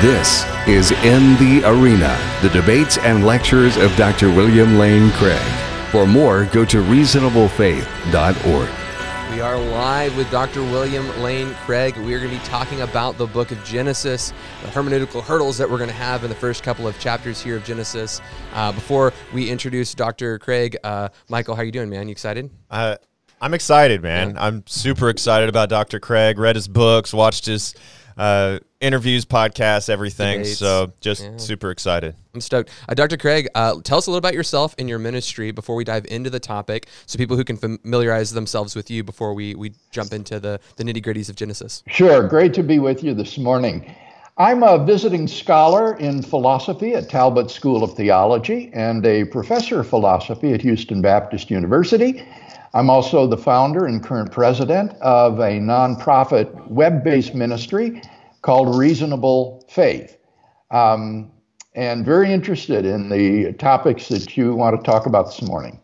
This is In the Arena, the debates and lectures of Dr. William Lane Craig. For more, go to reasonablefaith.org. We are live with Dr. William Lane Craig. We are going to be talking about the book of Genesis, the hermeneutical hurdles that we're going to have in the first couple of chapters here of Genesis. Uh, before we introduce Dr. Craig, uh, Michael, how are you doing, man? You excited? Uh, I'm excited, man. Yeah. I'm super excited about Dr. Craig. Read his books, watched his uh, interviews, podcasts, everything. Debates. So just yeah. super excited. I'm stoked. Uh, Dr. Craig, uh, tell us a little about yourself and your ministry before we dive into the topic so people who can familiarize themselves with you before we, we jump into the, the nitty gritties of Genesis. Sure. Great to be with you this morning. I'm a visiting scholar in philosophy at Talbot School of Theology and a professor of philosophy at Houston Baptist University. I'm also the founder and current president of a nonprofit web based ministry called Reasonable Faith. Um, and very interested in the topics that you want to talk about this morning.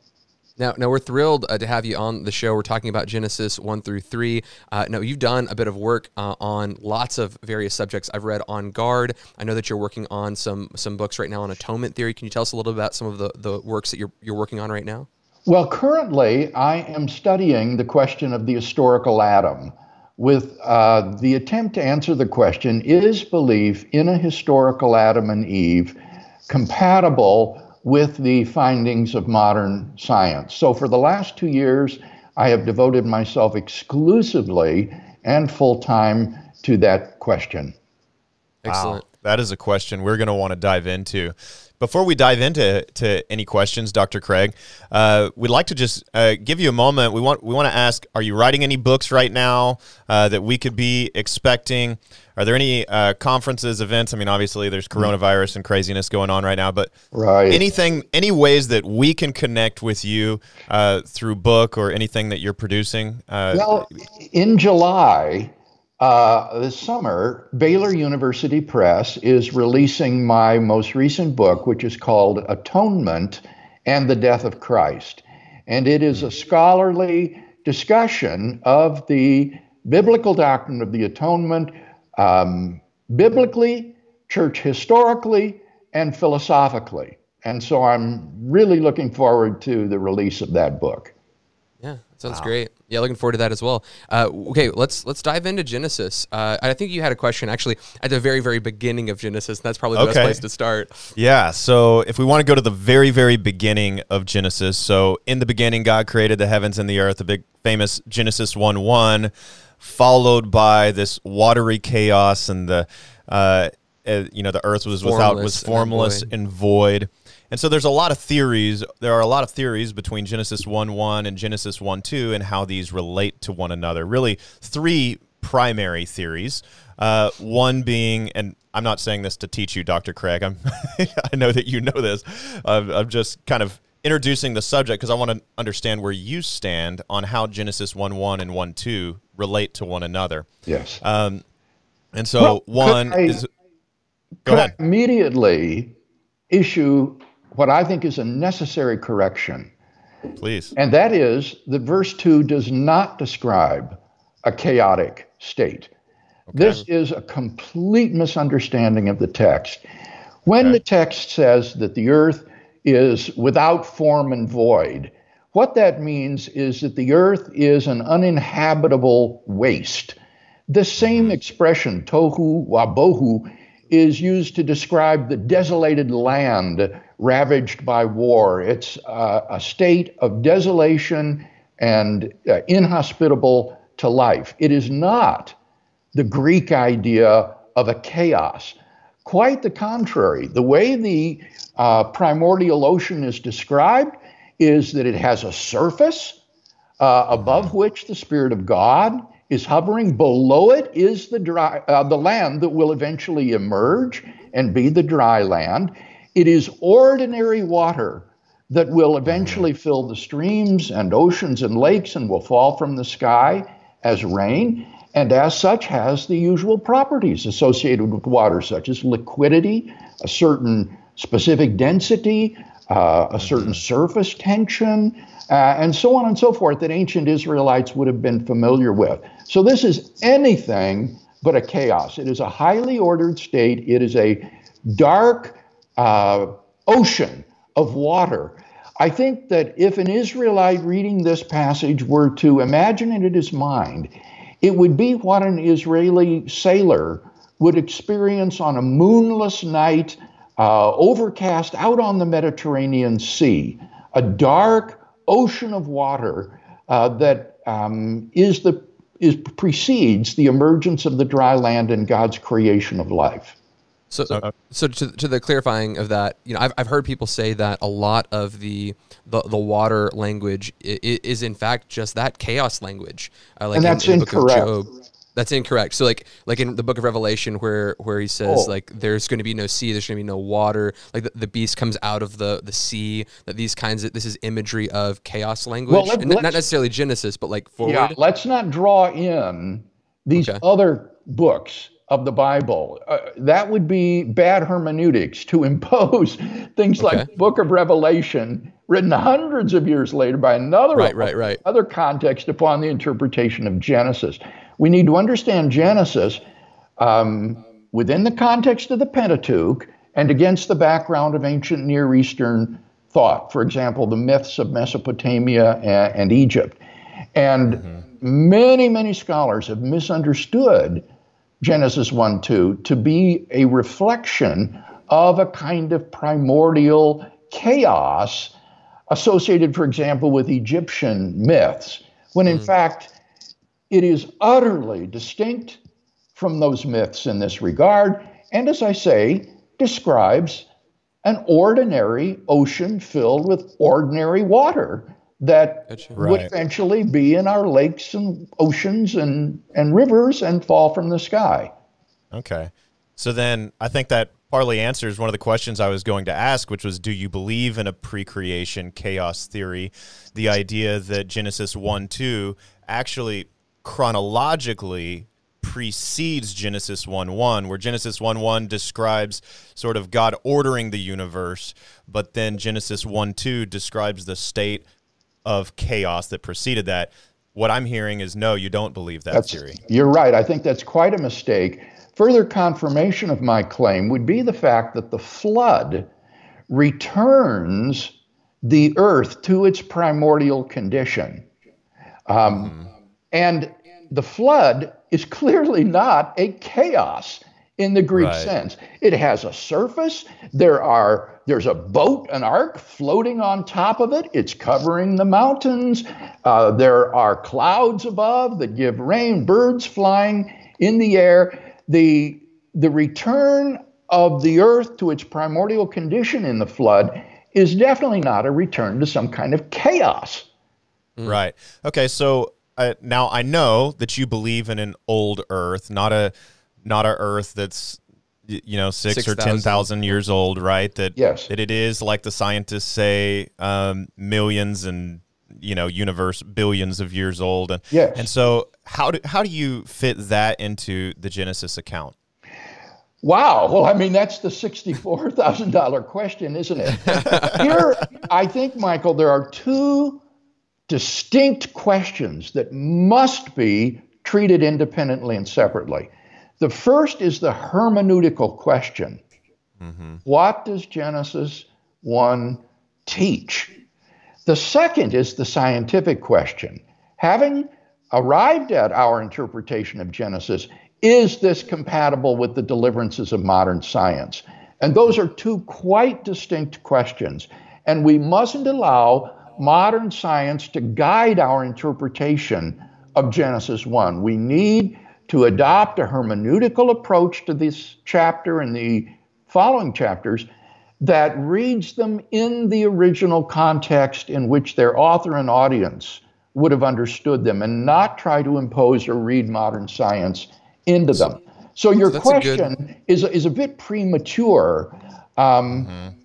Now, now we're thrilled uh, to have you on the show. We're talking about Genesis one through three. Uh, now, you've done a bit of work uh, on lots of various subjects. I've read On Guard. I know that you're working on some some books right now on atonement theory. Can you tell us a little about some of the, the works that you're you're working on right now? Well, currently, I am studying the question of the historical Adam with uh, the attempt to answer the question is belief in a historical Adam and Eve compatible with the findings of modern science? So, for the last two years, I have devoted myself exclusively and full time to that question. Excellent. Wow. That is a question we're going to want to dive into. Before we dive into to any questions, Dr. Craig, uh, we'd like to just uh, give you a moment. We want we want to ask: Are you writing any books right now uh, that we could be expecting? Are there any uh, conferences, events? I mean, obviously, there's coronavirus and craziness going on right now, but right. anything, any ways that we can connect with you uh, through book or anything that you're producing? Uh, well, in July, uh, this summer, Baylor University Press is releasing my most recent book, which is called Atonement and the Death of Christ. And it is a scholarly discussion of the biblical doctrine of the atonement, um, biblically, church historically, and philosophically. And so I'm really looking forward to the release of that book. Yeah, sounds wow. great. Yeah, looking forward to that as well. Uh, okay, let's let's dive into Genesis. Uh, I think you had a question actually at the very very beginning of Genesis. And that's probably the okay. best place to start. Yeah. So if we want to go to the very very beginning of Genesis, so in the beginning God created the heavens and the earth, the big famous Genesis one one, followed by this watery chaos and the uh, uh you know the earth was formless without was formless and void. And void and so there's a lot of theories. There are a lot of theories between Genesis 1 1 and Genesis 1 2 and how these relate to one another. Really, three primary theories. Uh, one being, and I'm not saying this to teach you, Dr. Craig. I'm, I know that you know this. Uh, I'm just kind of introducing the subject because I want to understand where you stand on how Genesis 1 1 and 1 2 relate to one another. Yes. Um, and so well, one I, is. Go ahead. immediately issue what I think is a necessary correction. Please. And that is that verse 2 does not describe a chaotic state. Okay. This is a complete misunderstanding of the text. When okay. the text says that the earth is without form and void, what that means is that the earth is an uninhabitable waste. The same mm-hmm. expression, tohu wabohu, is used to describe the desolated land ravaged by war. It's uh, a state of desolation and uh, inhospitable to life. It is not the Greek idea of a chaos. Quite the contrary. The way the uh, primordial ocean is described is that it has a surface uh, above which the Spirit of God is hovering. Below it is the dry, uh, the land that will eventually emerge and be the dry land. It is ordinary water that will eventually fill the streams and oceans and lakes and will fall from the sky as rain, and as such has the usual properties associated with water, such as liquidity, a certain specific density, uh, a certain surface tension, uh, and so on and so forth that ancient Israelites would have been familiar with. So, this is anything but a chaos. It is a highly ordered state. It is a dark uh, ocean of water. I think that if an Israelite reading this passage were to imagine it in his mind, it would be what an Israeli sailor would experience on a moonless night, uh, overcast out on the Mediterranean Sea, a dark ocean of water uh, that um, is the is precedes the emergence of the dry land and God's creation of life. So, so, so to, to the clarifying of that, you know, I've, I've heard people say that a lot of the the, the water language is, is in fact just that chaos language. Uh, like and that's in, in incorrect. Job, that's incorrect. So like like in the book of Revelation where where he says oh. like there's going to be no sea, there's going to be no water, like the, the, beast comes out of the the sea. That these kinds of this is imagery of chaos language, well, let, not necessarily Genesis, but like forward. Yeah, let's not draw in these okay. other books of the Bible. Uh, that would be bad hermeneutics to impose things okay. like Book of Revelation, written hundreds of years later by another right, right, right. other context upon the interpretation of Genesis. We need to understand Genesis um, within the context of the Pentateuch and against the background of ancient Near Eastern thought. For example, the myths of Mesopotamia and, and Egypt. And mm-hmm. many, many scholars have misunderstood Genesis 1 2 to be a reflection of a kind of primordial chaos associated, for example, with Egyptian myths, when in mm. fact it is utterly distinct from those myths in this regard, and as I say, describes an ordinary ocean filled with ordinary water that right. would eventually be in our lakes and oceans and, and rivers and fall from the sky. Okay. So then I think that partly answers one of the questions I was going to ask, which was Do you believe in a pre creation chaos theory? The idea that Genesis 1 2 actually chronologically precedes Genesis 1 1, where Genesis 1 1 describes sort of God ordering the universe, but then Genesis 1 2 describes the state of chaos that preceded that. What I'm hearing is no, you don't believe that that's, theory. You're right. I think that's quite a mistake. Further confirmation of my claim would be the fact that the flood returns the earth to its primordial condition. Um, mm-hmm. And the flood is clearly not a chaos in the Greek right. sense. It has a surface. There are there's a boat, an ark floating on top of it. It's covering the mountains. Uh, there are clouds above that give rain, birds flying in the air. The the return of the earth to its primordial condition in the flood is definitely not a return to some kind of chaos. Right. Okay. So uh, now I know that you believe in an old Earth, not a not a Earth that's you know six, six or ten thousand years old, right? That yes. that it is like the scientists say, um, millions and you know universe billions of years old, and yes. and so how do how do you fit that into the Genesis account? Wow. Well, I mean, that's the $64,000 question, isn't it? Here, I think, Michael, there are two distinct questions that must be treated independently and separately. The first is the hermeneutical question mm-hmm. What does Genesis 1 teach? The second is the scientific question. Having arrived at our interpretation of Genesis, is this compatible with the deliverances of modern science? And those are two quite distinct questions. And we mustn't allow modern science to guide our interpretation of Genesis 1. We need to adopt a hermeneutical approach to this chapter and the following chapters that reads them in the original context in which their author and audience would have understood them and not try to impose or read modern science into them. So your question good... is, is a bit premature. Um, mm-hmm.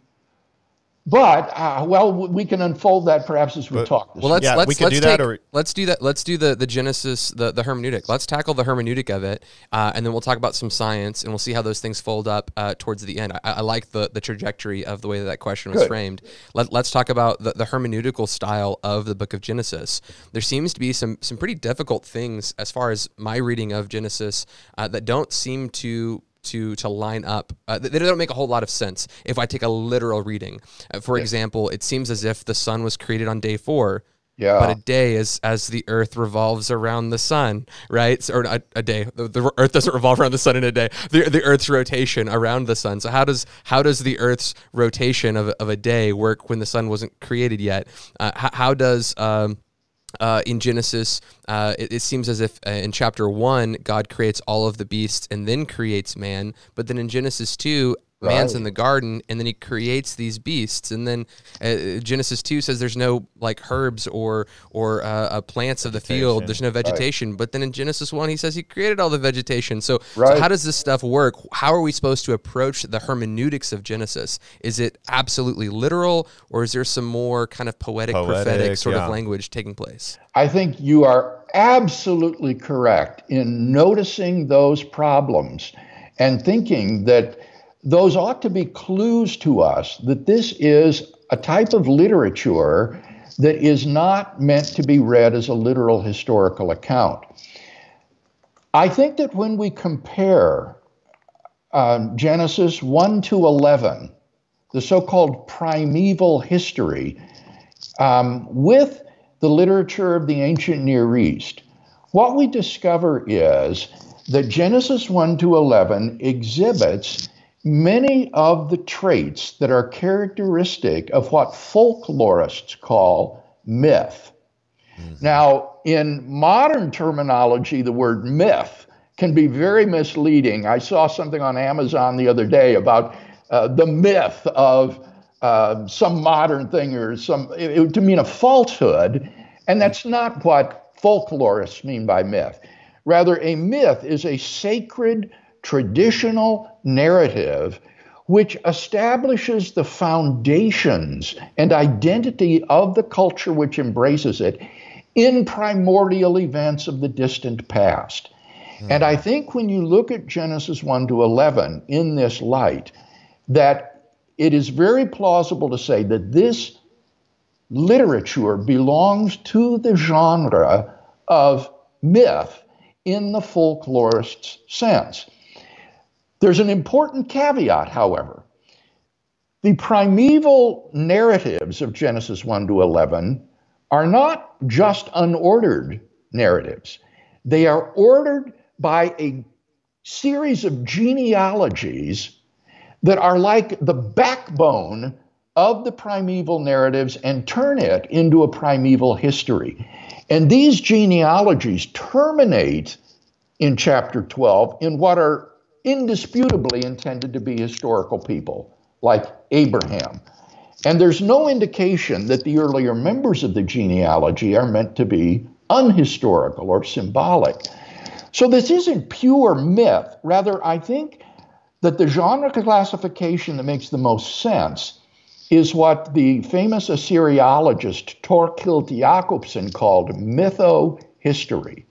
But uh, well, we can unfold that perhaps as we But- talk. Well, let's Yeah, let's we could let's do take, that, or- let's do that. Let's do the the genesis, the the hermeneutic. Let's tackle the hermeneutic of it, uh, and then we'll talk about some science, and we'll see how those things fold up uh, towards the end. I, I like the the trajectory of the way that that question was Good. framed. Let, let's talk about the, the hermeneutical style of the Book of Genesis. There seems to be some some pretty difficult things as far as my reading of Genesis uh, that don't seem to to to line up. Uh, they don't make a whole lot of sense if I take a literal reading. Uh, for example, it seems as if the sun was created on day four. Yeah. But a day is as the Earth revolves around the sun, right? So, or a, a day. The, the Earth doesn't revolve around the sun in a day. The, the Earth's rotation around the sun. So how does how does the Earth's rotation of, a- of a day work when the sun wasn't created yet? Uh, how, how does um, uh, in Genesis, uh, it, it seems as if uh, in chapter one, God creates all of the beasts and then creates man. But then in Genesis two, man's Right. in the garden and then he creates these beasts. And then uh, Genesis two says there's no like herbs or or uh, uh, plants of the field. There's no vegetation. But then in Genesis one, he says he created all the vegetation. So, so how does this stuff work? How are we supposed to approach the hermeneutics of Genesis? Is it absolutely literal, or is there some more kind of poetic, prophetic sort yeah. of language taking place? I think you are absolutely correct in noticing those problems and thinking that those ought to be clues to us that this is a type of literature that is not meant to be read as a literal historical account. I think that when we compare um, Genesis 1 to 11, the so called primeval history, um, with the literature of the ancient Near East, what we discover is that Genesis 1 to 11 exhibits many of the traits that are characteristic of what folklorists call myth. Now, in modern terminology, the word myth can be very misleading. I saw something on Amazon the other day about uh, the myth of uh, some modern thing or some, it, it- to mean a falsehood, and that's not what folklorists mean by myth. Rather, a myth is a sacred, traditional narrative which establishes the foundations and identity of the culture which embraces it in primordial events of the distant past. Hmm. And I think when you look at Genesis 1 to 11 in this light, that it is very plausible to say that this literature belongs to the genre of myth in the folklorist's sense. There's an important caveat, however. The primeval narratives of Genesis 1 to 11 are not just unordered narratives, they are ordered by a series of genealogies that are like the backbone of the primeval narratives and turn it into a primeval history. And these genealogies terminate in chapter 12 in what are indisputably intended to be historical people, like Abraham. And there's no indication that the earlier members of the genealogy are meant to be unhistorical or symbolic. So this isn't pure myth. Rather, I think that the genre classification that makes the most sense is what the famous Assyriologist Thorkild Jacobsen called mytho-history.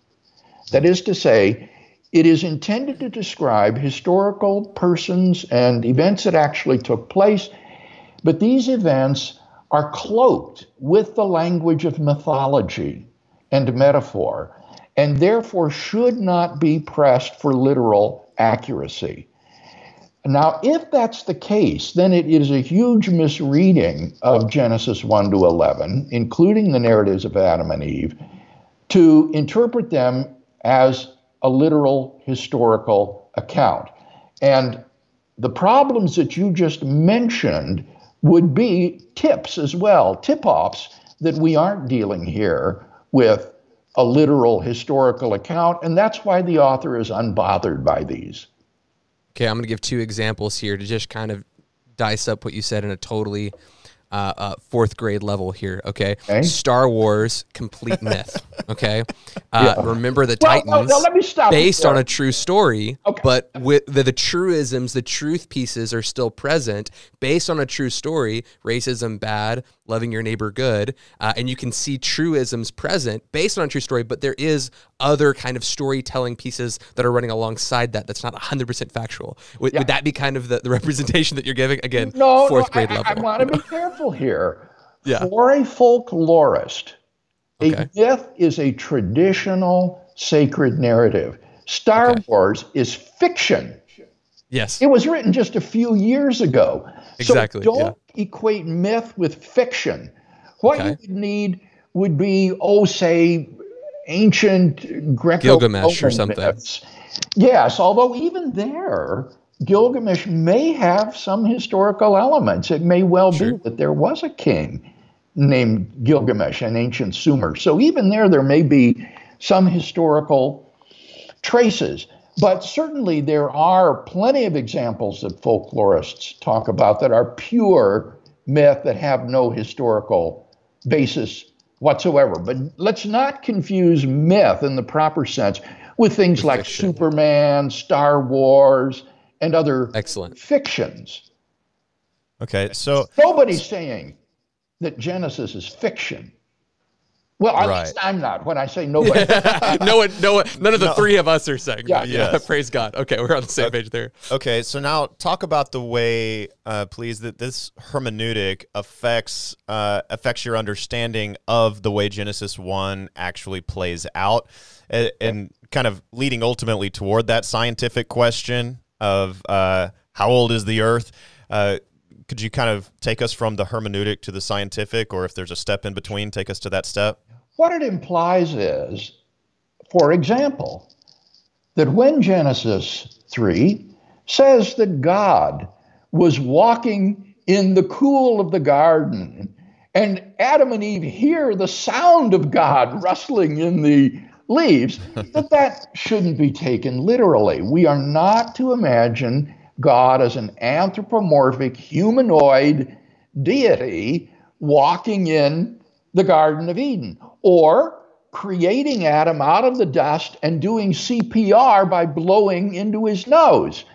That is to say, it is intended to describe historical persons and events that actually took place, but these events are cloaked with the language of mythology and metaphor, and therefore should not be pressed for literal accuracy. Now, if that's the case, then it is a huge misreading of Genesis 1 to 11, including the narratives of Adam and Eve, to interpret them as a literal historical account. And the problems that you just mentioned would be tips as well, tip offs that we aren't dealing here with a literal historical account. And that's why the author is unbothered by these. Okay, I'm going to give two examples here to just kind of dice up what you said in a totally uh, uh, fourth grade level here. Okay? okay? Star Wars complete myth. Okay, uh, yeah. remember the well, Titans. No, no, let me stop. Based on a true story, okay. but with the, the truisms, the truth pieces are still present. Based on a true story, racism bad, loving your neighbor good, uh, and you can see truisms present based on a true story. But there is other kind of storytelling pieces that are running alongside that. That's not 100% factual. Would, yeah. would that be kind of the, the representation that you're giving? Again, no, fourth no, grade I, level. I, I want to be careful here. yeah. For a folklorist Okay. A myth is a traditional sacred narrative. Star okay. Wars is fiction. Yes. It was written just a few years ago. Exactly. So don't yeah. equate myth with fiction. What okay. you would need would be, oh, say, ancient Greco Gilgamesh or something. Myths. Yes, although even there, Gilgamesh may have some historical elements. It may well sure. be that there was a king named Gilgamesh, an ancient Sumer. So even there, there may be some historical traces. But certainly there are plenty of examples that folklorists talk about that are pure myth that have no historical basis whatsoever. But let's not confuse myth in the proper sense with things like fiction. Superman, Star Wars, and other excellent fictions. Okay, so nobody's saying that Genesis is fiction. Well, at right. least I'm not. When I say nobody, no one, no one, none of the no. three of us are saying. Yeah, that. yeah. Praise God. Okay, we're on the same okay. page there. Okay, so now talk about the way, uh, please, that this hermeneutic affects uh, affects your understanding of the way Genesis one actually plays out, and, and kind of leading ultimately toward that scientific question of uh, how old is the Earth. Uh, could you kind of take us from the hermeneutic to the scientific, or if there's a step in between, take us to that step? What it implies is, for example, that when Genesis 3 says that God was walking in the cool of the garden, and Adam and Eve hear the sound of God rustling in the leaves, that that shouldn't be taken literally. We are not to imagine God as an anthropomorphic humanoid deity walking in the Garden of Eden, or creating Adam out of the dust and doing CPR by blowing into his nose.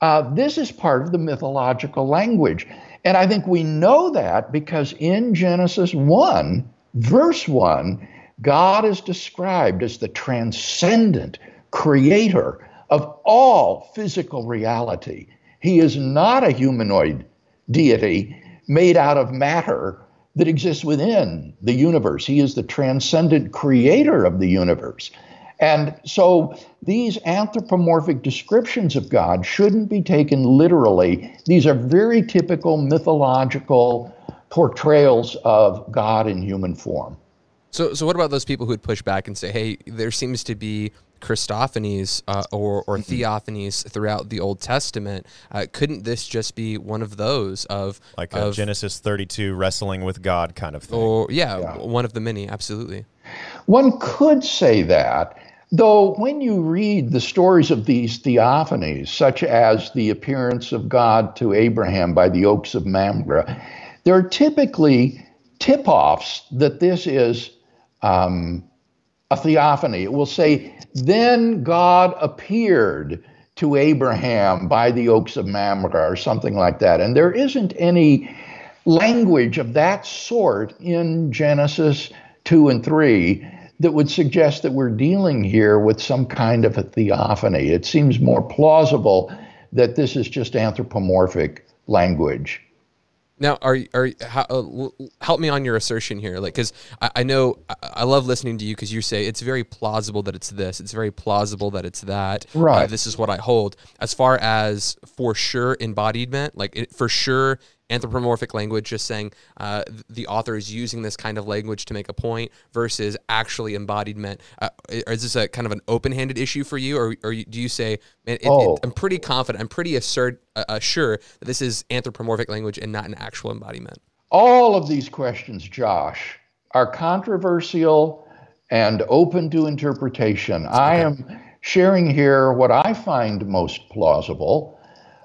Uh, this is part of the mythological language. And I think we know that because in Genesis 1, verse 1, God is described as the transcendent creator of all physical reality. He is not a humanoid deity made out of matter that exists within the universe. He is the transcendent creator of the universe. And so these anthropomorphic descriptions of God shouldn't be taken literally. These are very typical mythological portrayals of God in human form. So, so what about those people who would push back and say, "Hey, there seems to be Christophanies uh, or, or mm-hmm. theophanies throughout the Old Testament. Uh, couldn't this just be one of those of like of, Genesis 32 wrestling with God kind of thing? Or yeah, yeah, one of the many, absolutely. One could say that, though when you read the stories of these theophanies, such as the appearance of God to Abraham by the oaks of Mamre, there are typically tip-offs that this is um, a theophany. It will say, Then God appeared to Abraham by the oaks of Mamre, or something like that. And there isn't any language of that sort in Genesis 2 and 3 that would suggest that we're dealing here with some kind of a theophany. It seems more plausible that this is just anthropomorphic language. Now, are are how, uh, help me on your assertion here, like because I, I, know I, I, love listening to you because you say it's very plausible that it's this, it's very plausible that it's that. Right. Uh, this is what I hold. As far as for sure embodiment, like it, for sure anthropomorphic language, just saying uh, the author is using this kind of language to make a point versus actually embodiment. Uh, is this a kind of an open-handed issue for you, or, or do you say, it, oh. it, I'm pretty confident, I'm pretty assert, uh, uh, sure that this is anthropomorphic language and not an actual embodiment? All of these questions, Josh, are controversial and open to interpretation. Okay. I am sharing here what I find most plausible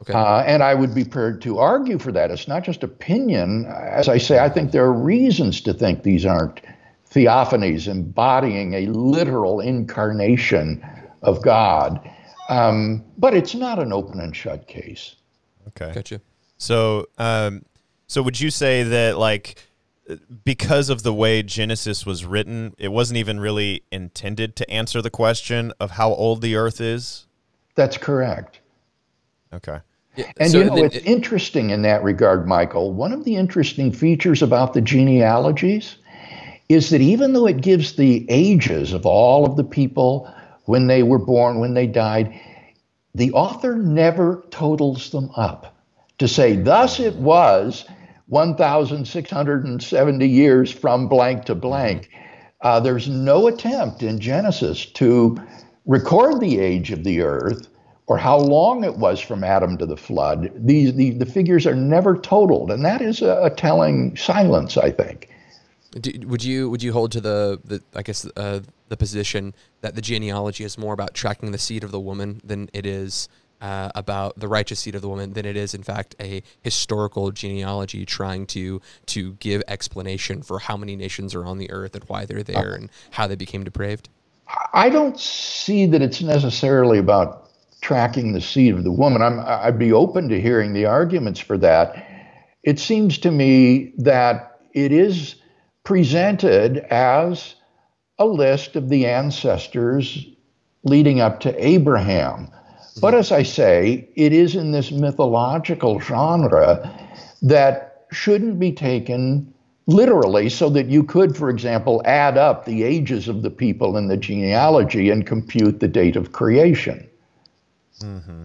Okay. Uh, and I would be prepared to argue for that. It's not just opinion. As I say, I think there are reasons to think these aren't theophanies embodying a literal incarnation of God. Um, but it's not an open and shut case. Okay. Gotcha. So, um, so would you say that like because of the way Genesis was written, it wasn't even really intended to answer the question of how old the Earth is? That's correct. Okay. Yeah, and so you know, it's it, interesting in that regard, Michael. One of the interesting features about the genealogies is that even though it gives the ages of all of the people when they were born, when they died, the author never totals them up to say, thus it was 1,670 years from blank to blank. Uh, there's no attempt in Genesis to record the age of the earth or how long it was from Adam to the flood. These the, the figures are never totaled, and that is a, a telling silence, I think. Do, would you would you hold to the, the I guess uh, the position that the genealogy is more about tracking the seed of the woman than it is uh, about the righteous seed of the woman than it is in fact a historical genealogy trying to to give explanation for how many nations are on the earth and why they're there and how they became depraved? I don't see that it's necessarily about tracking the seed of the woman. I'm, I'd be open to hearing the arguments for that. It seems to me that it is presented as a list of the ancestors leading up to Abraham. But as I say, it is in this mythological genre that shouldn't be taken literally, so that you could, for example, add up the ages of the people in the genealogy and compute the date of creation. Mm-hmm.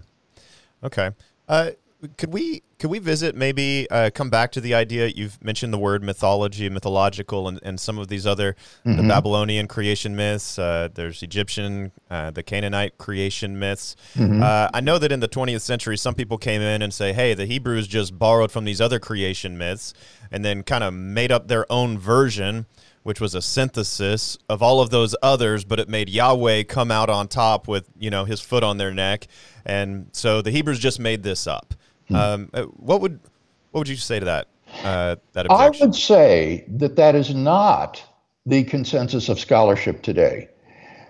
Okay. Uh, could we could we visit maybe uh, come back to the idea you've mentioned the word mythology mythological and, and some of these other mm-hmm. the babylonian creation myths uh, there's egyptian uh, the canaanite creation myths mm-hmm. Uh, i know that in the 20th century some people came in and say hey the hebrews just borrowed from these other creation myths and then kind of made up their own version which was a synthesis of all of those others, but it made Yahweh come out on top with you know his foot on their neck, and so the Hebrews just made this up. Hmm. Um, uh, what would what would you say to that? Uh, that objection? I would say that that is not the consensus of scholarship today.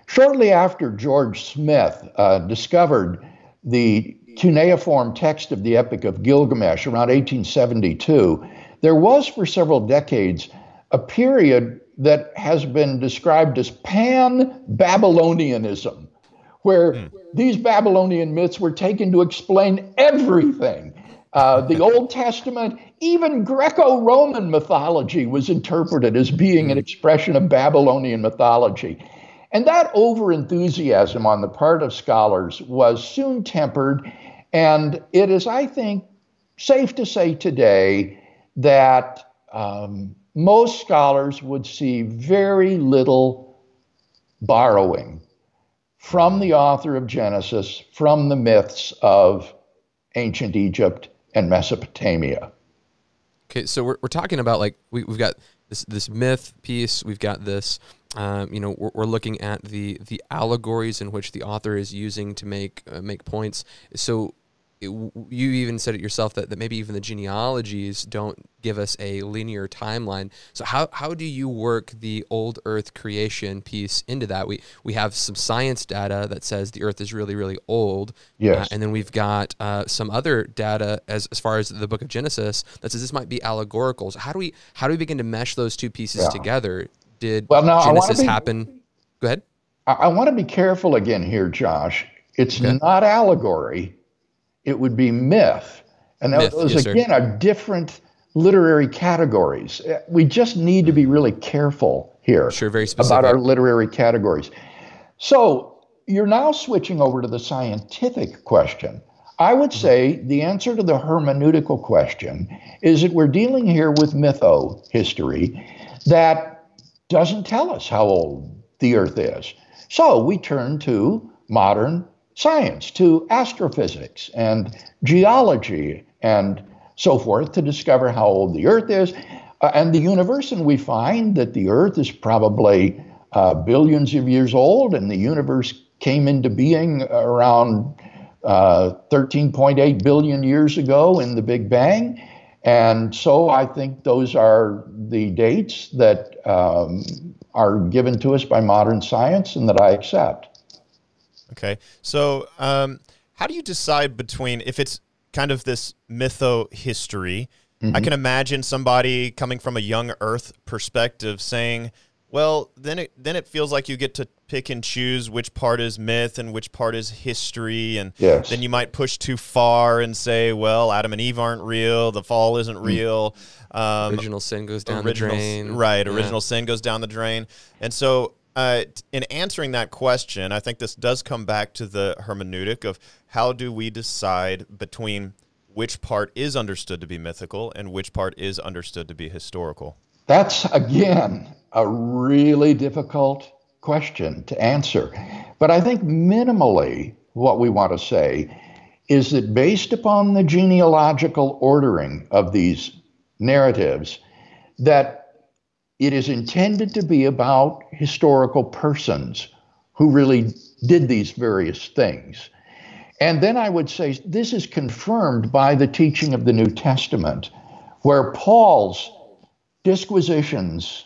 Shortly after George Smith uh, discovered the cuneiform text of the Epic of Gilgamesh around 1872, there was for several decades a period that has been described as pan Babylonianism, where mm. these Babylonian myths were taken to explain everything. Uh, the Old Testament, even Greco Roman mythology was interpreted as being an expression of Babylonian mythology. And that overenthusiasm on the part of scholars was soon tempered. And it is, I think, safe to say today that um, most scholars would see very little borrowing from the author of Genesis, from the myths of ancient Egypt and Mesopotamia. Okay, so we're, we're talking about like we, we've got this this myth piece, we've got this um, you know, we're, we're, looking at the the allegories in which the author is using to make uh, make points. So it, you even said it yourself that, that maybe even the genealogies don't give us a linear timeline. So how, how do you work the old Earth creation piece into that? We we have some science data that says the Earth is really really old. Uh, yes. Uh, and then we've got uh, some other data as as far as the Book of Genesis that says this might be allegorical. So how do we how do we begin to mesh those two pieces yeah. together? Did well, now, Genesis be, happen? Go ahead. I, I want to be careful again here, Josh. It's okay. not allegory it would be myth. And myth, those, yes, again, sir. are different literary categories. Uh, we just need to be really careful here sure, about our literary categories. So you're now switching over to the scientific question. I would mm-hmm. say the answer to the hermeneutical question is that we're dealing here with mytho history that doesn't tell us how old the Earth is. So we turn to modern science, to astrophysics and geology and so forth to discover how old the Earth is uh, and the universe. And we find that the Earth is probably uh, billions of years old, and the universe came into being around uh, 13.8 billion years ago in the Big Bang. And so I think those are the dates that um, are given to us by modern science and that I accept. Okay. So, um, how do you decide between if it's kind of this mytho history? Mm-hmm. I can imagine somebody coming from a young Earth perspective saying, well, then it then it feels like you get to pick and choose which part is myth and which part is history, and yes. then you might push too far and say, well, Adam and Eve aren't real, the fall isn't mm. real, um, original sin goes down original, the drain, right? Original yeah. sin goes down the drain, and so uh, in answering that question, I think this does come back to the hermeneutic of how do we decide between which part is understood to be mythical and which part is understood to be historical. That's again a really difficult question to answer. But I think minimally, what we want to say is that based upon the genealogical ordering of these narratives, that it is intended to be about historical persons who really did these various things. And then I would say this is confirmed by the teaching of the New Testament, where Paul's disquisitions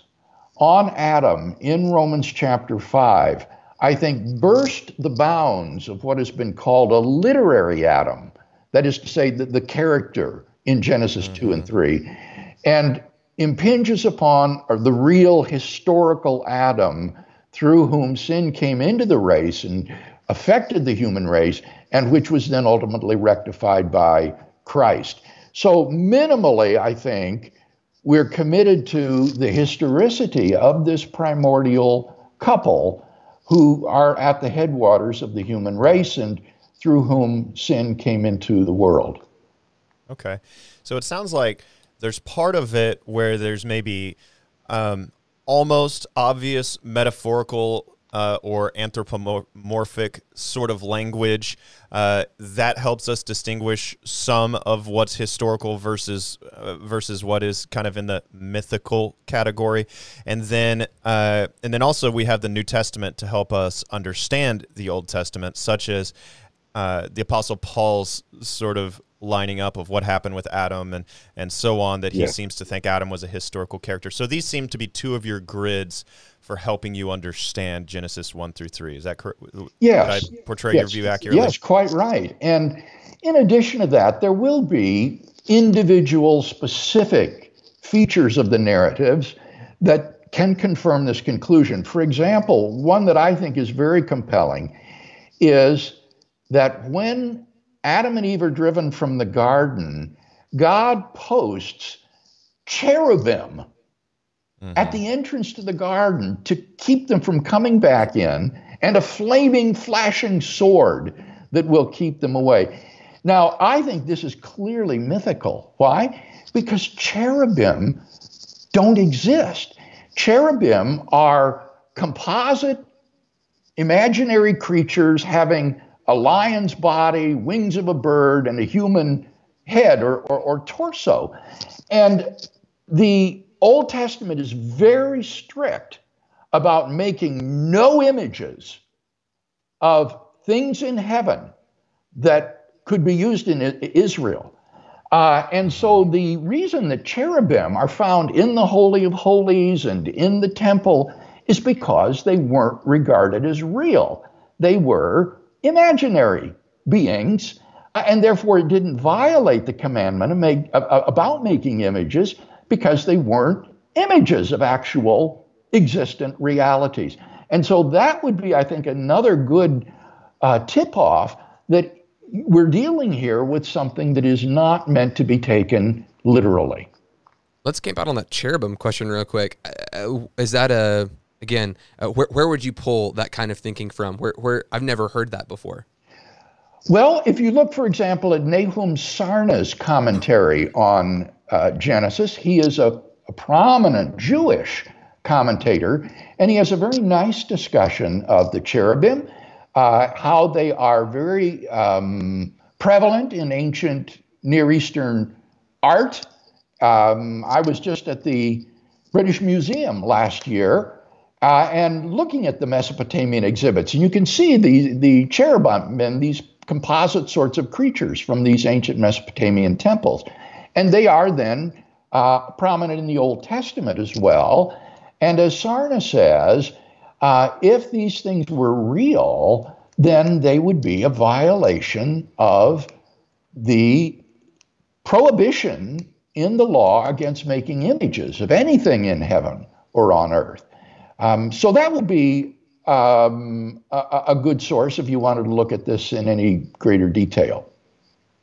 on Adam in Romans chapter 5, I think, burst the bounds of what has been called a literary Adam. That is to say, the, the character in Genesis mm-hmm. 2 and mm-hmm. 3, and impinges upon the real historical Adam through whom sin came into the race and affected the human race, and which was then ultimately rectified by Christ. So, minimally, I think we're committed to the historicity of this primordial couple who are at the headwaters of the human race and through whom sin came into the world. Okay. So it sounds like there's part of it where there's maybe um, almost obvious metaphorical uh, or anthropomorphic sort of language uh, that helps us distinguish some of what's historical versus uh, versus what is kind of in the mythical category, and then uh, and then also we have the New Testament to help us understand the Old Testament, such as uh, the Apostle Paul's sort of lining up of what happened with Adam and and so on that he yeah. seems to think Adam was a historical character. So these seem to be two of your grids for helping you understand Genesis 1 through 3. Is that correct? Yes. Did I portray yes. your view accurately? Yes, quite right. And in addition to that, there will be individual specific features of the narratives that can confirm this conclusion. For example, one that I think is very compelling is that when Adam and Eve are driven from the garden, God posts cherubim mm-hmm. at the entrance to the garden to keep them from coming back in, and a flaming, flashing sword that will keep them away. Now, I think this is clearly mythical. Why? Because cherubim don't exist. Cherubim are composite, imaginary creatures having a lion's body, wings of a bird, and a human head or, or, or torso. And the Old Testament is very strict about making no images of things in heaven that could be used in Israel. Uh, and so the reason that cherubim are found in the Holy of Holies and in the temple is because they weren't regarded as real. They were imaginary beings, and therefore it didn't violate the commandment make, about making images because they weren't images of actual existent realities. And so that would be, I think, another good uh, tip off that we're dealing here with something that is not meant to be taken literally. Let's camp out on that cherubim question real quick. Uh, is that a again? Uh, where where would you pull that kind of thinking from? Where where I've never heard that before. Well, if you look, for example, at Nahum Sarna's commentary on uh, Genesis. He is a, a, prominent Jewish commentator, and he has a very nice discussion of the cherubim, uh, how they are very um, prevalent in ancient Near Eastern art. Um, I was just at the British Museum last year. Uh, and looking at the Mesopotamian exhibits, and you can see the, the cherubim and these composite sorts of creatures from these ancient Mesopotamian temples. And they are then uh, prominent in the Old Testament as well. And as Sarna says, uh, if these things were real, then they would be a violation of the prohibition in the law against making images of anything in heaven or on earth. Um, so that would be um, a, a, good source if you wanted to look at this in any greater detail.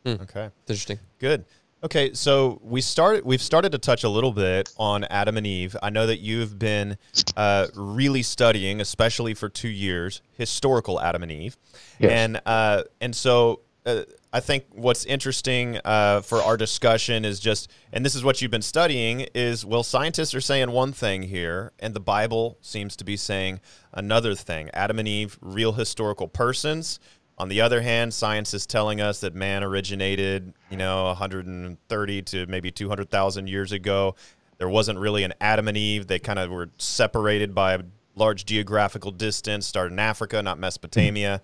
Hmm. Okay, interesting. Good. Okay, so we started. We've started to touch a little bit on Adam and Eve. I know that you've been uh, really studying, especially for two years, historical Adam and Eve, yes. and uh, and so uh, I think what's interesting uh, for our discussion is just, and this is what you've been studying, is well, scientists are saying one thing here, and the Bible seems to be saying another thing. Adam and Eve, real historical persons. On the other hand, science is telling us that man originated, you know, 130 to maybe 200,000 years ago. There wasn't really an Adam and Eve. They kind of were separated by a large geographical distance, started in Africa, not Mesopotamia.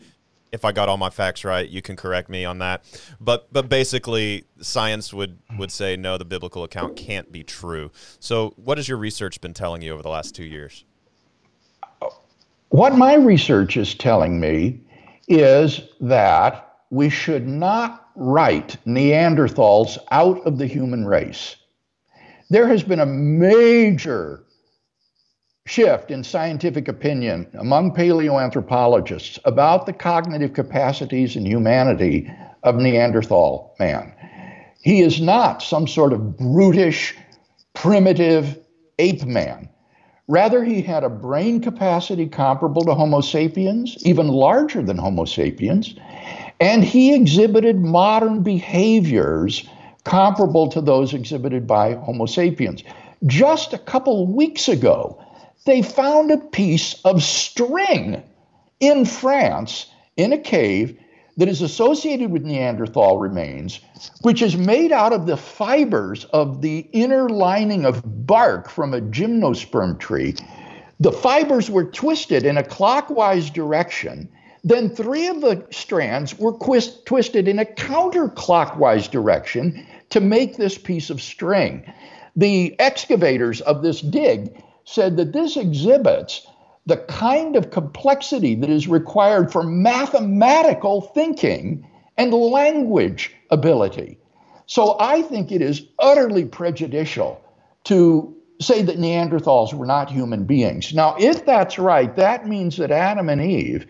If I got all my facts right, you can correct me on that. But but basically, science would would say no, the biblical account can't be true. So, what has your research been telling you over the last two years? What my research is telling me is that we should not write Neanderthals out of the human race. There has been a major shift in scientific opinion among paleoanthropologists about the cognitive capacities and humanity of Neanderthal man. He is not some sort of brutish, primitive ape man. Rather, he had a brain capacity comparable to Homo sapiens, even larger than Homo sapiens, and he exhibited modern behaviors comparable to those exhibited by Homo sapiens. Just a couple weeks ago, they found a piece of string in France in a cave that is associated with Neanderthal remains, which is made out of the fibers of the inner lining of bark from a gymnosperm tree. The fibers were twisted in a clockwise direction. Then three of the strands were quist- twisted in a counterclockwise direction to make this piece of string. The excavators of this dig said that this exhibits the kind of complexity that is required for mathematical thinking and language ability. So I think it is utterly prejudicial to say that Neanderthals were not human beings. Now, if that's right, that means that Adam and Eve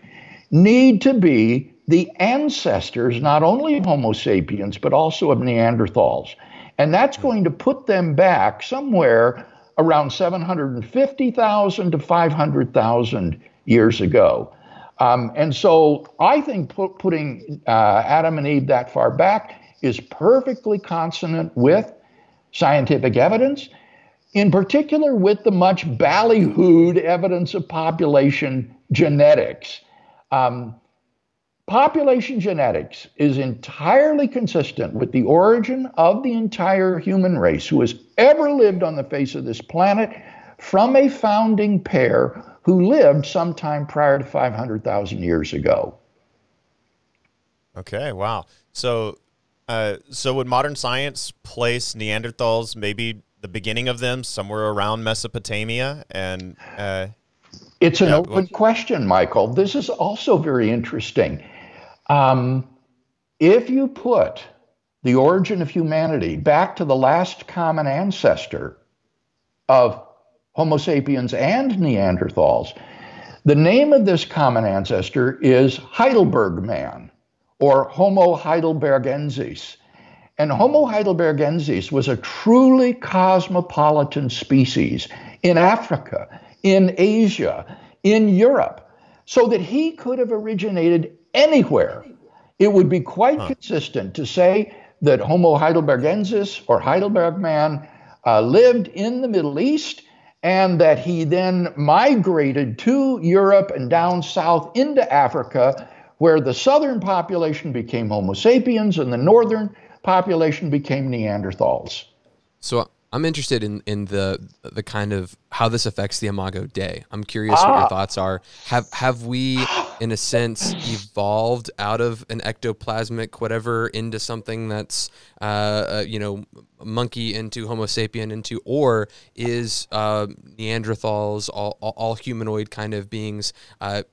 need to be the ancestors not only of Homo sapiens, but also of Neanderthals. And that's going to put them back somewhere around 750,000 to 500,000 years ago. Um, and so I think put, putting uh, Adam and Eve that far back is perfectly consonant with scientific evidence, in particular with the much ballyhooed evidence of population genetics. Um, population genetics is entirely consistent with the origin of the entire human race who has ever lived on the face of this planet from a founding pair who lived sometime prior to 500,000 years ago. Okay, wow. So, uh, so would modern science place Neanderthals, maybe the beginning of them, somewhere around Mesopotamia? And uh, it's an yeah, open well, question, Michael. This is also very interesting. Um, if you put the origin of humanity back to the last common ancestor of Homo sapiens and Neanderthals, the name of this common ancestor is Heidelberg man or Homo heidelbergensis. And Homo heidelbergensis was a truly cosmopolitan species in Africa, in Asia, in Europe, so that he could have originated anywhere, it would be quite huh. consistent to say that Homo heidelbergensis or Heidelberg man uh, lived in the Middle East and that he then migrated to Europe and down south into Africa, where the southern population became Homo sapiens and the northern population became Neanderthals. So I'm interested in in the the kind of how this affects the Imago Dei. I'm curious ah. what your ah. thoughts are. Have have we in a sense, evolved out of an ectoplasmic whatever into something that's, uh, uh, you know, monkey into Homo sapien into, or is uh, Neanderthals, all, all, humanoid kind of beings, uh,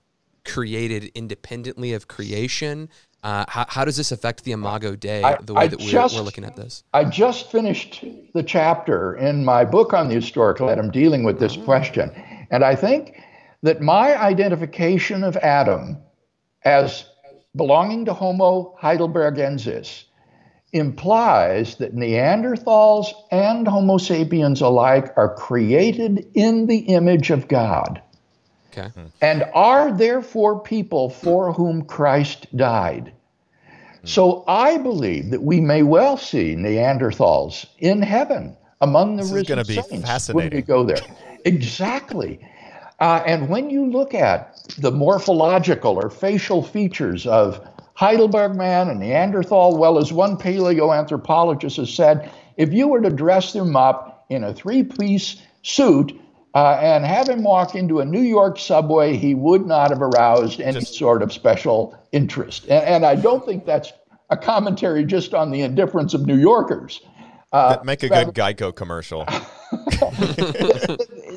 created independently of creation? Uh, how, how, does this affect the Imago Dei, I, the way I that we're, just, we're, looking at this? I just finished the chapter in my book on the historical Adam dealing with this oh. question. And I think that my identification of Adam as belonging to Homo heidelbergensis implies that Neanderthals and Homo sapiens alike are created in the image of God. Okay. And are therefore people for whom Christ died. So I believe that we may well see Neanderthals in heaven among the this risen is saints be fascinating. when we go there. exactly. Uh, and when you look at the morphological or facial features of Heidelberg man and Neanderthal, well, as one paleoanthropologist has said, if you were to dress them up in a three piece suit uh, and have him walk into a New York subway, he would not have aroused any just, sort of special interest. And, and, I don't think that's a commentary just on the indifference of New Yorkers. Uh, make a good Geico commercial.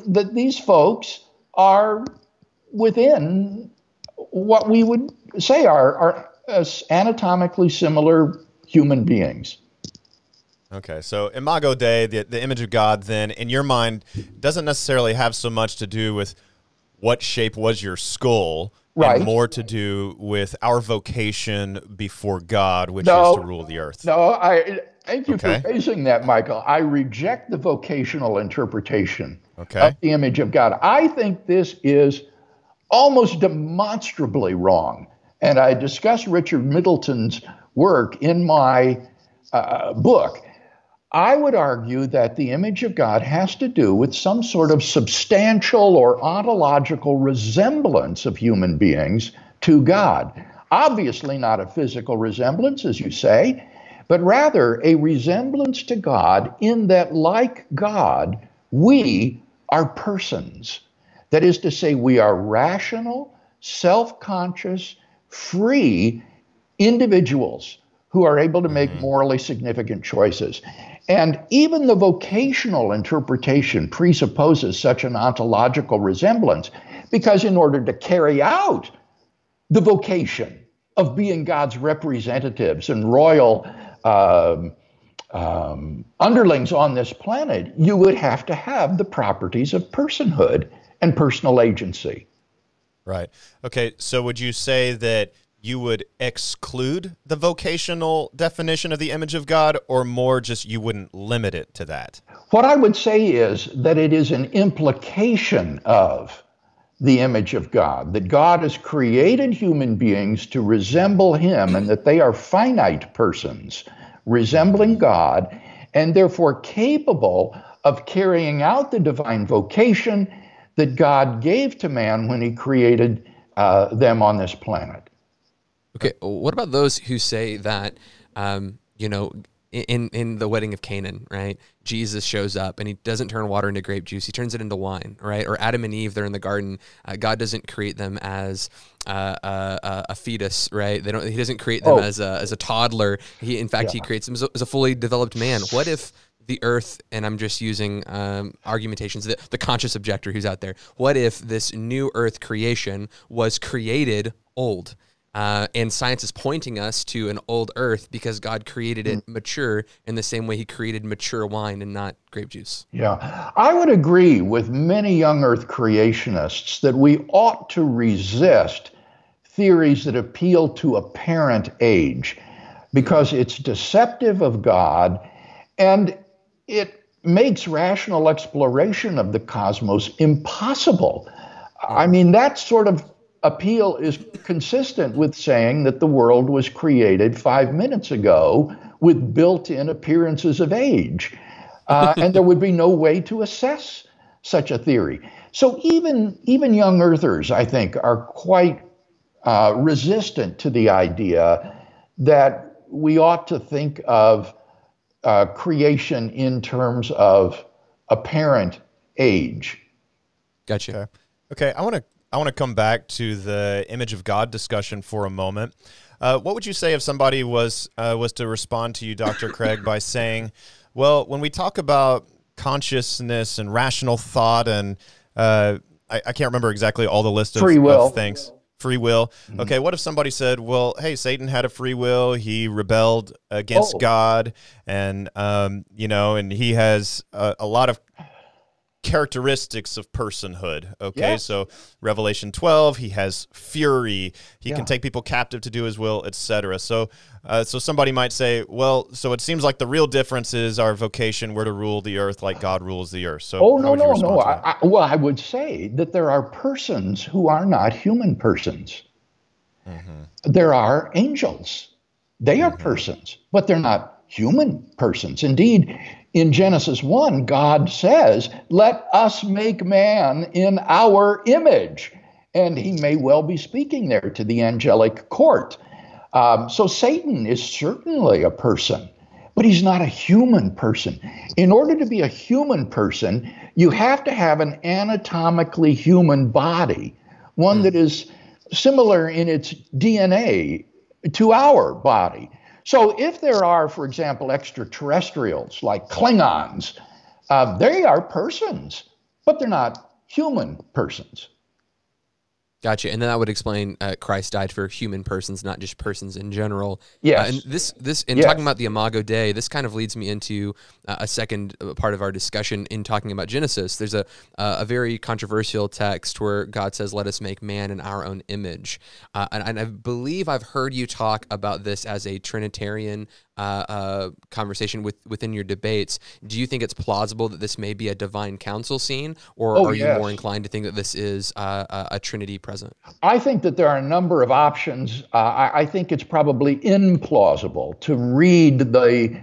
that these folks are within what we would say are, are uh, anatomically similar human beings. Okay, so Imago Dei, the, the image of God, then in your mind, doesn't necessarily have so much to do with what shape was your skull, right. and more to do with our vocation before God, which no, is to rule the earth. No, I thank you okay. for raising that, Michael. I reject the vocational interpretation okay. of the image of God. I think this is almost demonstrably wrong, and I discuss Richard Middleton's work in my uh, book. I would argue that the image of God has to do with some sort of substantial or ontological resemblance of human beings to God. Obviously, not a physical resemblance, as you say, but rather a resemblance to God in that, like God, we are persons. That is to say, we are rational, self conscious, free individuals who are able to make mm-hmm. morally significant choices. And even the vocational interpretation presupposes such an ontological resemblance because, in order to carry out the vocation of being God's representatives and royal um, um, underlings on this planet, you would have to have the properties of personhood and personal agency. Right. Okay. So, would you say that you would exclude the vocational definition of the image of God, or more just you wouldn't limit it to that? What I would say is that it is an implication of the image of God, that God has created human beings to resemble Him, and that they are finite persons resembling God, and therefore capable of carrying out the divine vocation that God gave to man when He created uh, them on this planet. Okay, what about those who say that, um, you know, in in the wedding of Canaan, right? Jesus shows up and he doesn't turn water into grape juice; he turns it into wine, right? Or Adam and Eve, they're in the garden. Uh, God doesn't create them as uh, a, a, fetus, right? They don't. He doesn't create them oh. as a as a toddler. He, in fact, yeah. he creates them as a, as a, fully developed man. What if the Earth, and I'm just using um, argumentations, the, the conscious objector who's out there. What if this new Earth creation was created old? Uh, and science is pointing us to an old earth because God created it mm. mature in the same way He created mature wine and not grape juice. Yeah. I would agree with many young earth creationists that we ought to resist theories that appeal to apparent age because it's deceptive of God and it makes rational exploration of the cosmos impossible. I mean, that sort of appeal is consistent with saying that the world was created five minutes ago with built in appearances of age. Uh, and there would be no way to assess such a theory. So even, even young earthers, I think, are quite uh, resistant to the idea that we ought to think of uh, creation in terms of apparent age. Gotcha. Okay, okay I want to I want to come back to the image of God discussion for a moment. Uh, what would you say if somebody was uh, was to respond to you, Dr. Craig, by saying, "Well, when we talk about consciousness and rational thought, and uh, I, I, can't remember exactly all the list of, free will. of things." Free will. Mm-hmm. Okay, what if somebody said, "Well, hey, Satan had a free will. He rebelled against oh. God, and um, you know, and he has a, a lot of characteristics of personhood. Okay, yes. so Revelation 12, he has fury. He yeah. can take people captive to do his will, etc. So, uh, so somebody might say, well, so it seems like the real difference is our vocation. We're to rule the earth like God rules the earth. So, oh no, no, no. I, I, well, I would say that there are persons who are not human persons. Mm-hmm. There are angels. They are mm-hmm. persons, but they're not human persons. Indeed, in Genesis 1, God says, Let us make man in our image. And he may well be speaking there to the angelic court. Um, so Satan is certainly a person, but he's not a human person. In order to be a human person, you have to have an anatomically human body, one that is similar in its DNA to our body. So if there are, for example, extraterrestrials like Klingons, uh, they are persons, but they're not human persons. Gotcha, and then that would explain uh, Christ died for human persons, not just persons in general. Yeah, Uh, and this, this, in yes. talking about the Imago Dei, this kind of leads me into uh, a second uh, part of our discussion in talking about Genesis. There's a uh, a very controversial text where God says, "Let us make man in our own image," uh, and, and, I believe I've heard you talk about this as a Trinitarian uh, uh, conversation with within your debates, do you think it's plausible that this may be a divine council scene, or oh, are you more inclined to think that this is uh, a, a, Trinity present? I think that there are a number of options. Uh, I, I think it's probably implausible to read the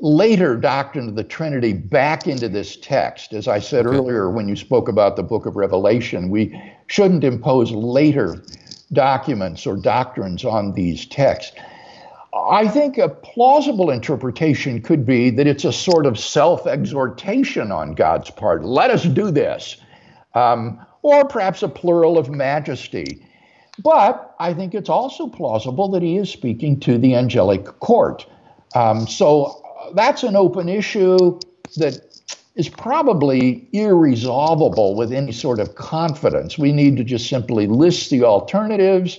later doctrine of the Trinity back into this text. As I said okay. earlier, when you spoke about the book of Revelation, we shouldn't impose later documents or doctrines on these texts. I think a plausible interpretation could be that it's a sort of self exhortation on God's part. Let us do this. Um, or perhaps a plural of majesty. But I think it's also plausible that he is speaking to the angelic court. Um, so that's an open issue that is probably irresolvable with any sort of confidence. We need to just simply list the alternatives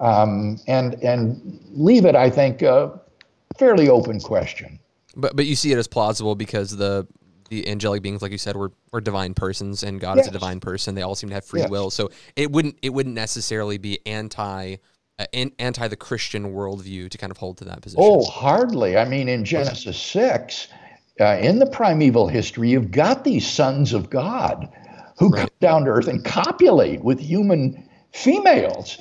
um, and and leave it, I think, a fairly open question. But but you see it as plausible because the the angelic beings, like you said, were, were divine persons, and God yes. is a divine person. They all seem to have free yes. will, so it wouldn't it wouldn't necessarily be anti uh, anti the Christian worldview to kind of hold to that position. Oh, hardly. I mean, in Genesis six, uh, in the primeval history, you've got these sons of God who right. come down to earth and copulate with human females.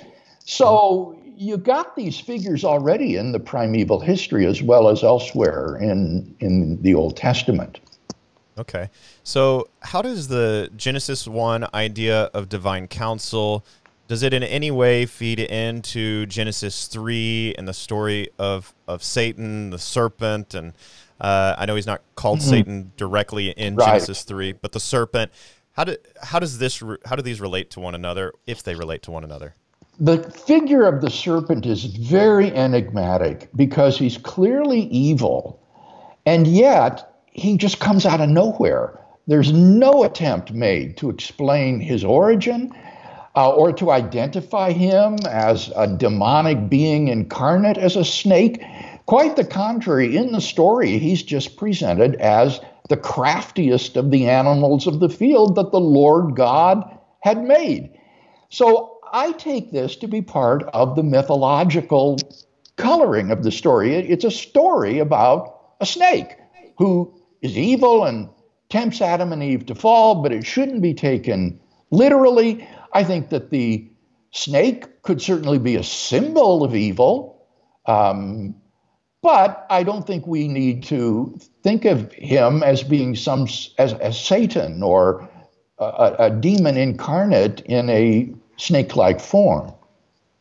So you got these figures already in the primeval history as well as elsewhere in in the Old Testament. Okay. So how does the Genesis 1 idea of divine council does it in any way feed into Genesis 3 and the story of of Satan, the serpent and uh, I know he's not called mm-hmm. Satan directly in right. Genesis 3, but the serpent how do how does this how do these relate to one another if they relate to one another? The figure of the serpent is very enigmatic because he's clearly evil, and yet he just comes out of nowhere. There's no attempt made to explain his origin uh, or to identify him as a demonic being incarnate as a snake. Quite the contrary, in the story, he's just presented as the craftiest of the animals of the field that the Lord God had made. So I take this to be part of the mythological coloring of the story. It's a story about a snake who is evil and tempts Adam and Eve to fall, but it shouldn't be taken literally. I think that the snake could certainly be a symbol of evil, um, but I don't think we need to think of him as being some as, as Satan or a, a demon incarnate in a snake like form.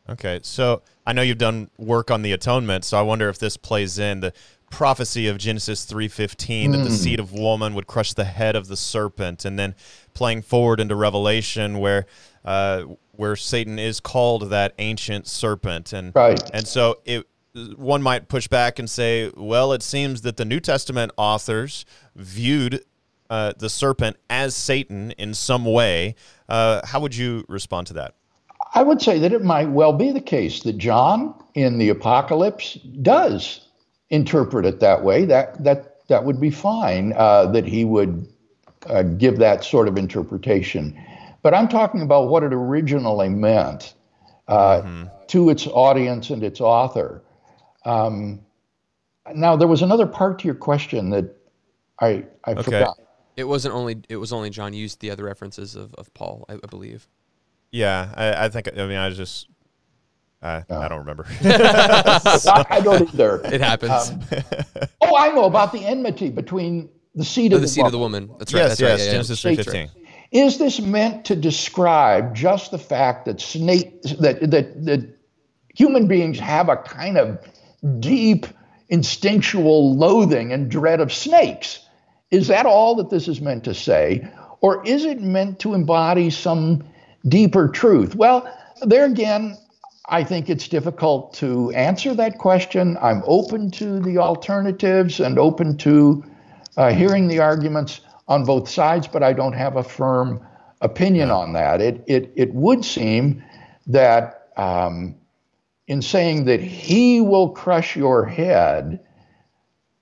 Okay, so I know you've done work on the atonement, so I wonder if this plays in the prophecy of Genesis 3:15 that the seed of woman would crush the head of the serpent and then playing forward into Revelation where uh, where Satan is called that ancient serpent and Right. and so it one might push back and say well it seems that the New Testament authors viewed uh, the serpent as Satan in some way uh, how would you respond to that I would say that it might well be the case that John in the Apocalypse does interpret it that way. That that that would be fine. Uh, that he would uh, give that sort of interpretation. But I'm talking about what it originally meant uh, to its audience and its author. Um, now there was another part to your question that I I forgot. It wasn't only it was only John used the other references of, of Paul, I, I believe. yeah I, I think I mean I just uh, I don't remember I, I don't either. It happens. Oh, I know about the enmity between the seed of the the, seed of the woman. woman. That's right. yes that's yes right. Yeah, yeah. Genesis 3:15 Is this meant to describe just the fact that snake that that that human beings have a kind of deep instinctual loathing and dread of snakes? Is that all that this is meant to say, or is it meant to embody some deeper truth? Well, there again, I think it's difficult to answer that question. I'm open to the alternatives and open to uh, hearing the arguments on both sides, but I don't have a firm opinion on that. It it it would seem that um, in saying that he will crush your head,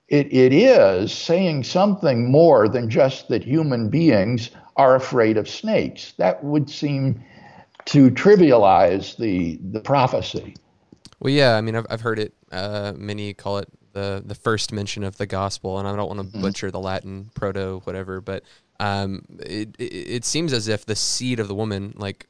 it, it is saying something more than just that human beings are afraid of snakes. That would seem to trivialize the the prophecy. Well, yeah. I mean, I've, I've heard it. Uh, many call it the the first mention of the gospel, and I don't want to butcher the Latin proto whatever, but um, it, it it seems as if the seed of the woman, like.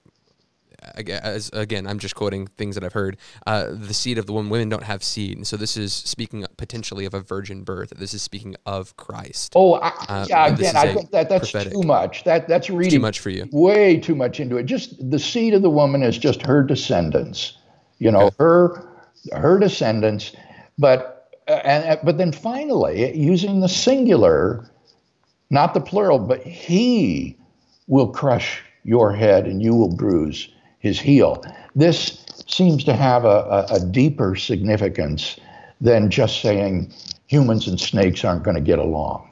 As again, I'm just quoting things that I've heard. Uh, the seed of the woman, women don't have seed, and so this is speaking potentially of a virgin birth. This is speaking of Christ. Oh, I, Uh, yeah. Again, I think that that's prophetic. too much. That that's reading too much for you. Way too much into it. Just the seed of the woman is just her descendants. You know, her her descendants. But uh, and but then finally, using the singular, not the plural, but he will crush your head and you will bruise his heel. This seems to have a, a, a deeper significance than just saying humans and snakes aren't going to get along.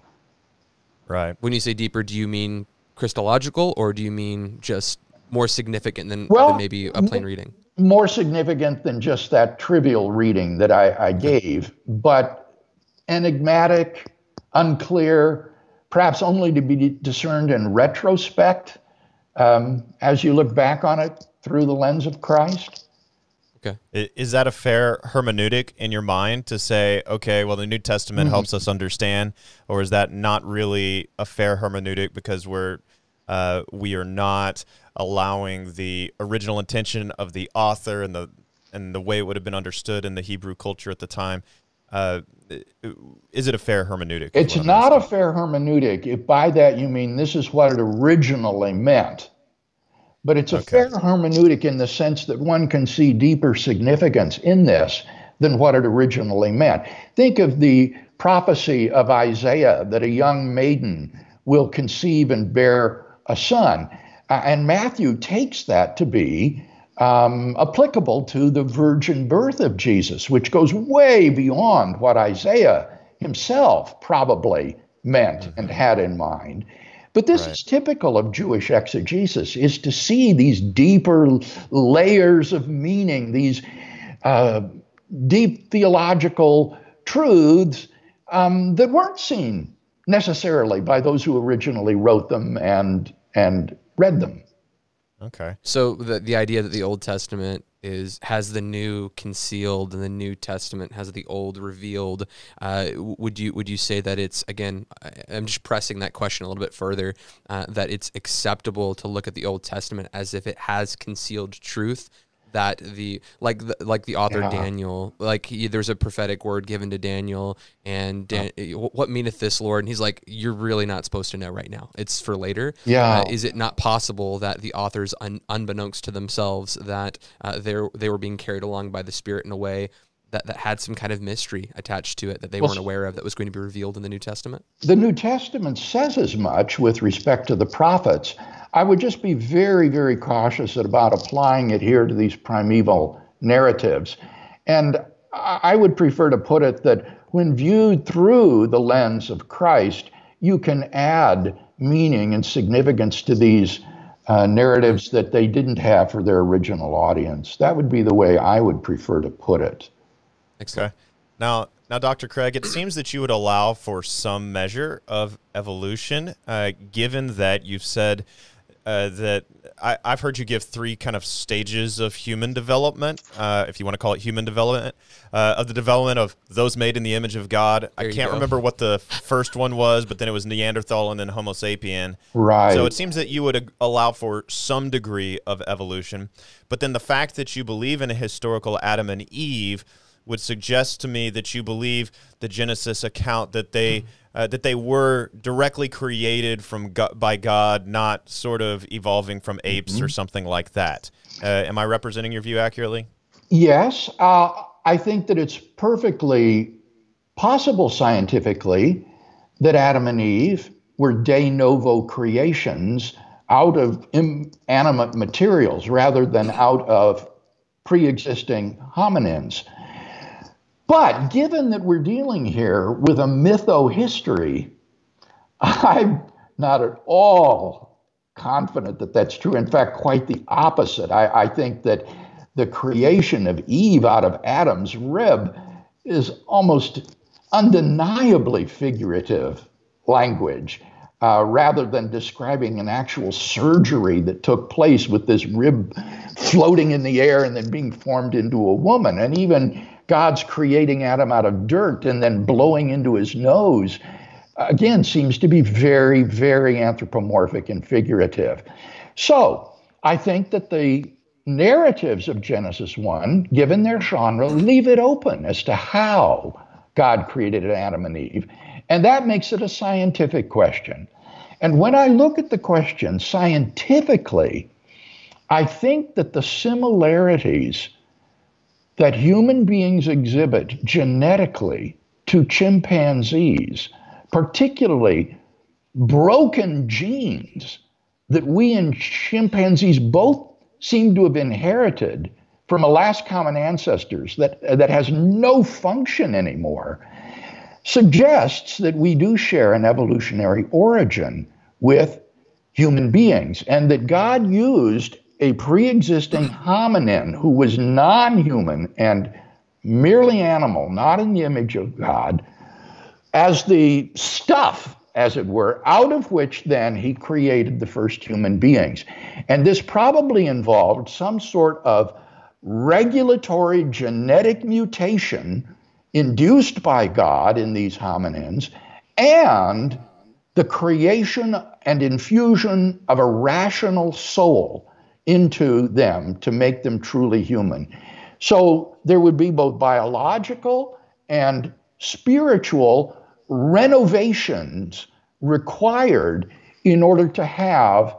right When you say deeper, do you mean Christological, or do you mean just more significant than, Well, than maybe a plain reading? more significant than just that trivial reading that I, I gave, but enigmatic, unclear, perhaps only to be discerned in retrospect um, as you look back on it through the lens of Christ. Okay. Is that a fair hermeneutic in your mind to say, okay, well, the New Testament helps us understand, or is that not really a fair hermeneutic because we're uh, we are not allowing the original intention of the author and the and the way it would have been understood in the Hebrew culture at the time? Uh, is it a fair hermeneutic? It's not a fair hermeneutic if by that you mean this is what it originally meant. But it's a fair hermeneutic in the sense that one can see deeper significance in this than what it originally meant. Think of the prophecy of Isaiah that a young maiden will conceive and bear a son. Uh, and Matthew takes that to be um, applicable to the virgin birth of Jesus, which goes way beyond what Isaiah himself probably meant and had in mind. But this is typical of Jewish exegesis, is to see these deeper layers of meaning, these uh, deep theological truths um, that weren't seen necessarily by those who originally wrote them and and read them. Okay. So the the idea that the Old Testament is has the new concealed and the New Testament has the old revealed. Uh, would you would you say that it's again? I'm just pressing that question a little bit further. Uh, that it's acceptable to look at the Old Testament as if it has concealed truth. That the like the, like the author Yeah. Daniel like he, there's a prophetic word given to Daniel and Dan, what meaneth this Lord and he's like you're really not supposed to know right now it's for later Yeah. uh, is it not possible that the authors, un- unbeknownst to themselves, that uh, they they were being carried along by the Spirit in a way that, that had some kind of mystery attached to it that they Well, weren't aware of that was going to be revealed in the New Testament? The New Testament says as much with respect to the prophets. I would just be very, very cautious about applying it here to these primeval narratives. And I would prefer to put it that when viewed through the lens of Christ, you can add meaning and significance to these uh, narratives that they didn't have for their original audience. That would be the way I would prefer to put it. Excellent. Okay. Now, now, Dr. Craig, it seems that you would allow for some measure of evolution, uh, given that you've said uh, that I, I've heard you give three kind of stages of human development, uh, if you want to call it human development, uh, of the development of those made in the image of God. I There you can't go. remember what the first one was, but then it was Neanderthal and then Homo sapien. Right. So it seems that you would ag- allow for some degree of evolution, but then the fact that you believe in a historical Adam and Eve would suggest to me that you believe the Genesis account that they uh, that they were directly created from go- by God, not sort of evolving from apes or something like that. Uh, am I representing your view accurately? Yes, uh, I think that it's perfectly possible scientifically that Adam and Eve were de novo creations out of inanimate materials rather than out of pre existing hominins. But given that we're dealing here with a mytho history, I'm not at all confident that that's true. In fact, quite the opposite. I, I think that the creation of Eve out of Adam's rib is almost undeniably figurative language. Uh, rather than describing an actual surgery that took place with this rib floating in the air and then being formed into a woman. And even God's creating Adam out of dirt and then blowing into his nose, again, seems to be very, very anthropomorphic and figurative. So I think that the narratives of Genesis 1, given their genre, leave it open as to how God created Adam and Eve. And that makes it a scientific question. And when I look at the question scientifically, I think that the similarities that human beings exhibit genetically to chimpanzees, particularly broken genes that we and chimpanzees both seem to have inherited from a last common ancestors that, that has no function anymore, suggests that we do share an evolutionary origin with human beings and that God used a pre existing hominin who was non human and merely animal, not in the image of God, as the stuff, as it were, out of which then he created the first human beings. And this probably involved some sort of regulatory genetic mutation induced by God in these hominins and the creation and infusion of a rational soul into them to make them truly human. So there would be both biological and spiritual renovations required in order to have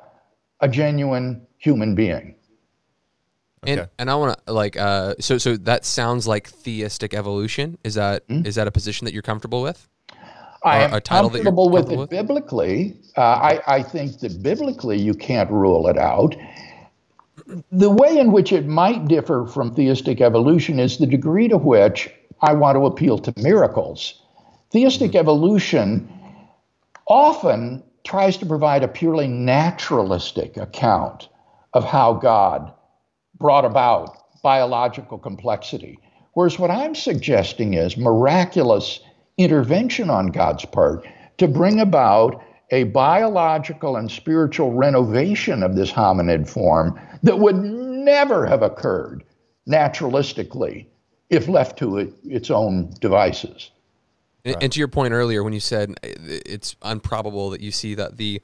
a genuine human being. And, Okay. and I want to like uh, so so that sounds like theistic evolution. Is that is that a position that you're comfortable with? I am a title that you're comfortable with it with? biblically. Uh, I, I think that biblically you can't rule it out. The way in which it might differ from theistic evolution is the degree to which I want to appeal to miracles. Theistic mm-hmm. evolution often tries to provide a purely naturalistic account of how God brought about biological complexity. Whereas what I'm suggesting is miraculous intervention on God's part to bring about a biological and spiritual renovation of this hominid form that would never have occurred naturalistically if left to it, its own devices. And, and to your point earlier, when you said uh, it's improbable that you see that the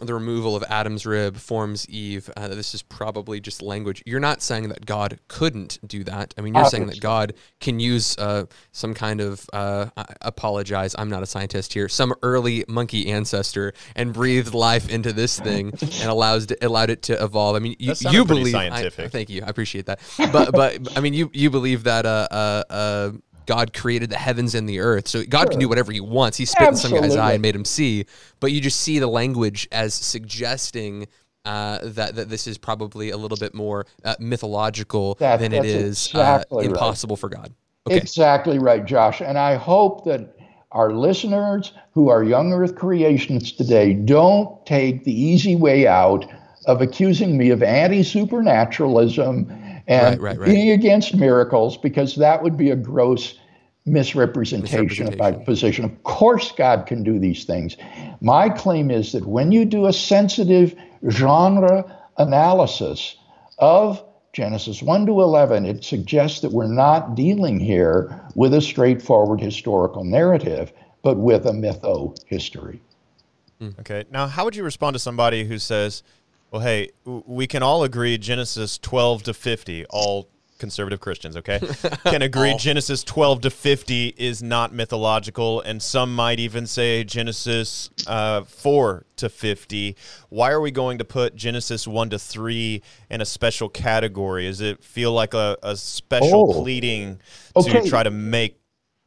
the removal of Adam's rib forms Eve. Uh, this is probably just language. You're not saying that God couldn't do that. I mean, you're saying that God can use uh, some kind of uh, I apologize. I'm not a scientist here. Some early monkey ancestor and breathed life into this thing and allows it, allowed it to evolve. I mean, you, you believe. I, thank you. I appreciate that. But but I mean, you you believe that uh, uh, uh God created the heavens and the earth. So God sure. can do whatever he wants. He spit Absolutely. in some guy's eye and made him see. But you just see the language as suggesting uh, that that this is probably a little bit more uh, mythological that, than it is uh, exactly uh, impossible right. for God. Okay. Exactly right, Josh. And I hope that our listeners who are young earth creationists today don't take the easy way out of accusing me of anti supernaturalism and right, right, right. being against miracles because that would be a gross misrepresentation, misrepresentation of my position. Of course, God can do these things. My claim is that when you do a sensitive genre analysis of Genesis 1 to 11, it suggests that we're not dealing here with a straightforward historical narrative, but with a mytho history. Hmm. Okay. Now, how would you respond to somebody who says, well, hey, we can all agree Genesis 12 to 50, all conservative Christians, okay, can agree Genesis 12 to 50 is not mythological, and some might even say Genesis uh, 4 to 50. Why are we going to put Genesis 1 to 3 in a special category? Does it feel like a, a special oh. pleading okay. to try to make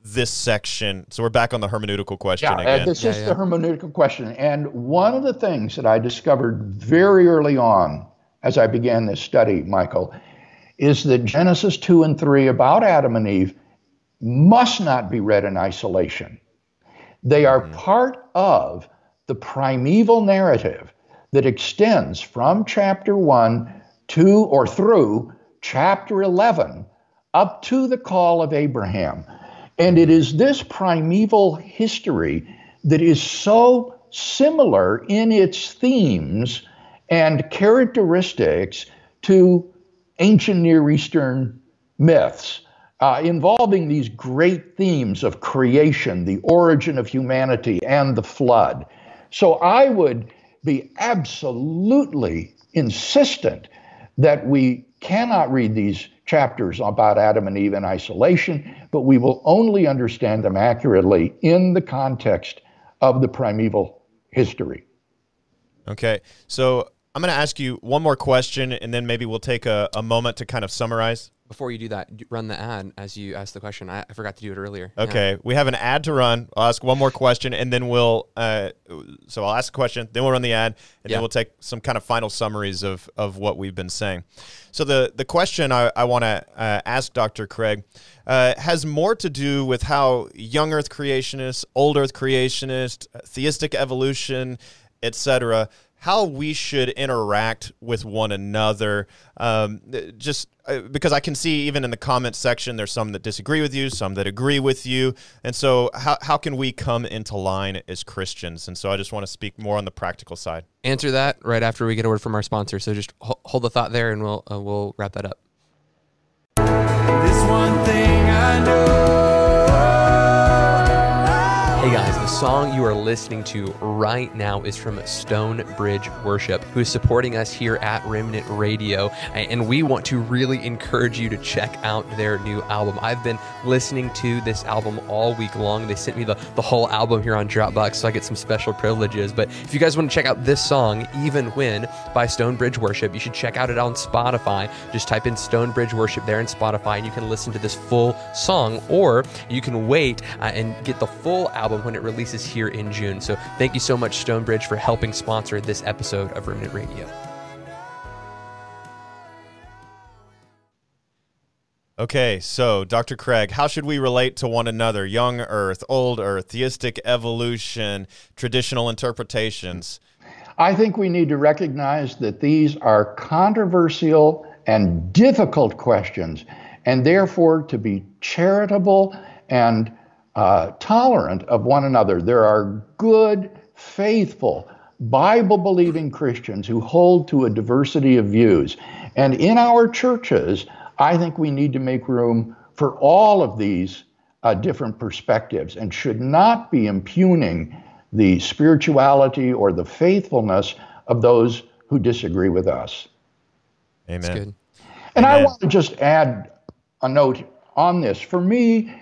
this section. So we're back on the hermeneutical question yeah, again. Uh, this yeah, is yeah. the hermeneutical question. And one of the things that I discovered very early on as I began this study, Michael, is that Genesis 2 and 3 about Adam and Eve must not be read in isolation. They are mm-hmm. part of the primeval narrative that extends from chapter 1 to or through chapter 11 up to the call of Abraham. And it is this primeval history that is so similar in its themes and characteristics to ancient Near Eastern myths uh, involving these great themes of creation, the origin of humanity, and the flood. So I would be absolutely insistent that we cannot read these chapters about Adam and Eve in isolation, but we will only understand them accurately in the context of the primeval history. Okay. So I'm going to ask you one more question, and then maybe we'll take a, a moment to kind of summarize before you do that, run the ad as you ask the question. I, I forgot to do it earlier. Okay, yeah. we have an ad to run. I'll ask one more question, and then we'll. Uh, so I'll ask a question, then we'll run the ad, and yeah. then we'll take some kind of final summaries of of what we've been saying. So the the question I, I want to uh, ask Dr. Craig uh, has more to do with how young Earth creationists, old Earth creationists, theistic evolution, etc how we should interact with one another. Um, just uh, because I can see even in the comments section, there's some that disagree with you, some that agree with you. And so, how, how can we come into line as Christians? And so, I just want to speak more on the practical side. Answer that right after we get a word from our sponsor. So, just hold the thought there and we'll, uh, we'll wrap that up. Hey guys, the song you are listening to right now is from Stonebridge Worship, who is supporting us here at Remnant Radio. And we want to really encourage you to check out their new album. I've been listening to this album all week long. They sent me the, the whole album here on Dropbox, so I get some special privileges. But if you guys want to check out this song, Even When, by Stonebridge Worship, you should check out it on Spotify. Just type in Stonebridge Worship there in Spotify, and you can listen to this full song, or you can wait uh, and get the full album album when it releases here in June. So thank you so much, Stonebridge, for helping sponsor this episode of Remnant Radio. Okay, so Dr. Craig, how should we relate to one another? Young Earth, Old Earth, theistic evolution, traditional interpretations. I think we need to recognize that these are controversial and difficult questions, and therefore to be charitable and uh, tolerant of one another. There are good, faithful, Bible believing Christians who hold to a diversity of views. And in our churches, I think we need to make room for all of these uh, different perspectives and should not be impugning the spirituality or the faithfulness of those who disagree with us. Amen. And Amen. I want to just add a note on this. For me,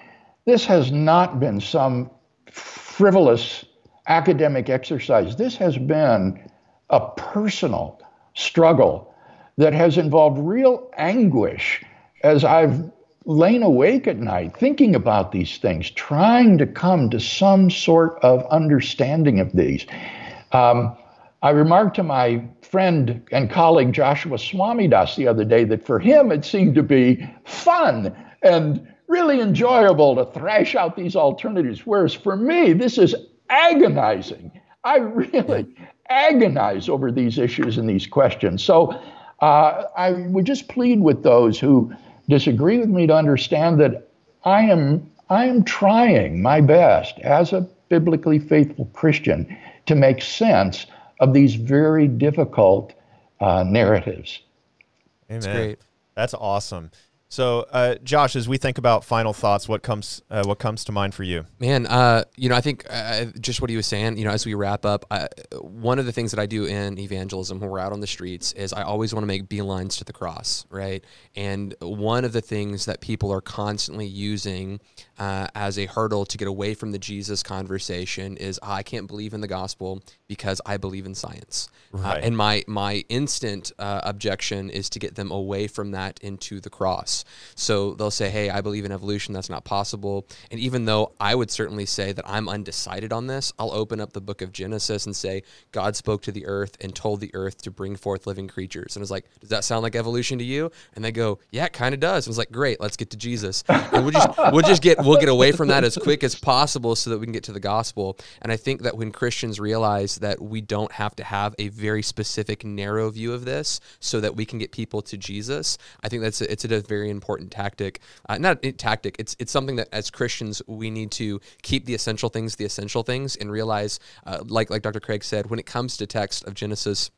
this has not been some frivolous academic exercise. This has been a personal struggle that has involved real anguish as I've lain awake at night thinking about these things, trying to come to some sort of understanding of these. Um, I remarked to my friend and colleague Joshua Swamidass the other day that for him it seemed to be fun and really enjoyable to thrash out these alternatives, whereas for me, this is agonizing. I really agonize over these issues and these questions. So uh, I would just plead with those who disagree with me to understand that I am I am trying my best as a biblically faithful Christian to make sense of these very difficult uh, narratives. Amen. That's great. That's awesome. So, uh, Josh, as we think about final thoughts, what comes uh, what comes to mind for you? Man, uh, you know, I think uh, just what he was saying. You know, as we wrap up, one of the things that I do in evangelism when we're out on the streets is I always want to make beelines to the cross, right? And one of the things that people are constantly using uh, as a hurdle to get away from the Jesus conversation is I can't believe in the gospel because I believe in science. Uh, right. and my my instant objection is to get them away from that into the cross. So they'll say, hey, I believe in evolution. That's not possible. And even though I would certainly say that I'm undecided on this, I'll open up the book of Genesis and say, God spoke to the earth and told the earth to bring forth living creatures. And it's like, does that sound like evolution to you? And they go, yeah, it kind of does. And it's like, great, let's get to Jesus. And we'll just, we'll just get, we'll get away from that as quick as possible so that we can get to the gospel. And I think that when Christians realize that we don't have to have a very specific, narrow view of this so that we can get people to Jesus, I think that's a, it's a very important tactic. Uh, not a tactic. It's it's something that as Christians we need to keep the essential things the essential things and realize, uh, like like Dr. Craig said, when it comes to text of Genesis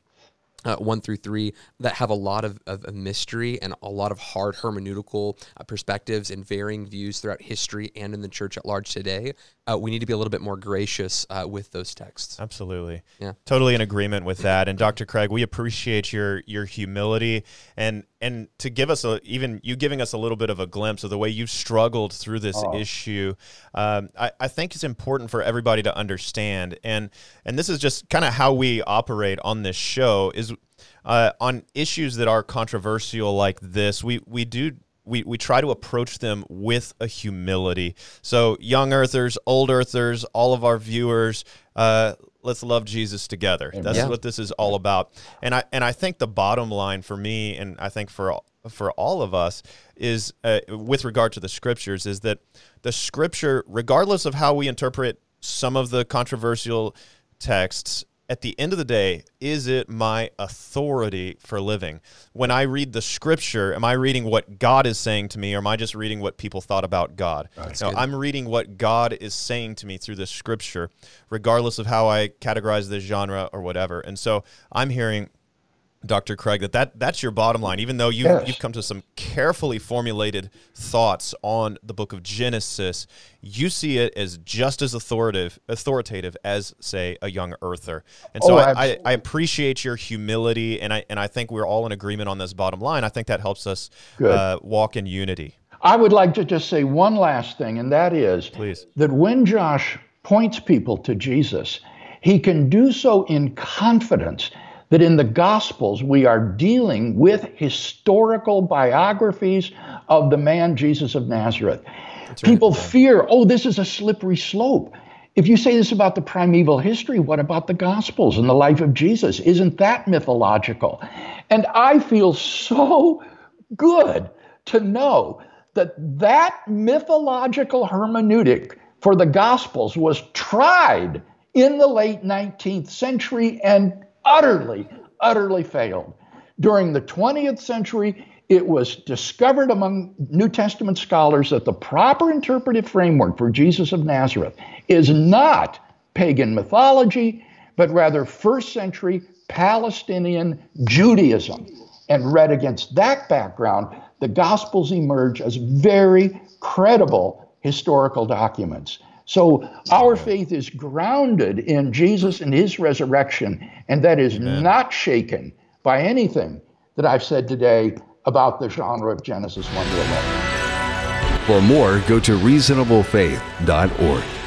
uh, one through three that have a lot of, of, mystery and a lot of hard hermeneutical uh, perspectives and varying views throughout history and in the church at large today. Uh, we need to be a little bit more gracious uh, with those texts. Absolutely, yeah, totally in agreement with that. And Dr. Craig, we appreciate your your humility and and to give us a even you giving us a little bit of a glimpse of the way you've struggled through this oh. issue. Um, I, I think it's important for everybody to understand, and and this is just kind of how we operate on this show is uh, on issues that are controversial like this, we we do we, we try to approach them with a humility. So, young earthers, old earthers, all of our viewers, uh, let's love Jesus together. Amen. That's yeah. what this is all about. And I and I think the bottom line for me, and I think for for all of us, is uh, with regard to the scriptures, is that the scripture, regardless of how we interpret some of the controversial texts, at the end of the day, is it my authority for living? When I read the scripture, am I reading what God is saying to me, or am I just reading what people thought about God? No, good. I'm reading what God is saying to me through the scripture, regardless of how I categorize this genre or whatever. And so I'm hearing Dr. Craig, that, that that's your bottom line. Even though you, yes. you've come to some carefully formulated thoughts on the book of Genesis, you see it as just as authoritative authoritative as, say, a young earther. And so oh, I, I, I, appreciate your humility, and I and I think we're all in agreement on this bottom line. I think that helps us uh, walk in unity. I would like to just say one last thing, and that is Please. that when Josh points people to Jesus, he can do so in confidence that in the Gospels we are dealing with historical biographies of the man Jesus of Nazareth. Right. People fear, oh, this is a slippery slope. If you say this about the primeval history, what about the Gospels and the life of Jesus? Isn't that mythological? And I feel so good to know that that mythological hermeneutic for the Gospels was tried in the late 19th century and utterly, utterly failed. During the 20th century, it was discovered among New Testament scholars that the proper interpretive framework for Jesus of Nazareth is not pagan mythology, but rather first century Palestinian Judaism. And read against that background, the Gospels emerge as very credible historical documents. So our faith is grounded in Jesus and his resurrection, and that is Amen. not shaken by anything that I've said today about the genre of Genesis 1 to 11. For more, go to reasonablefaith.org.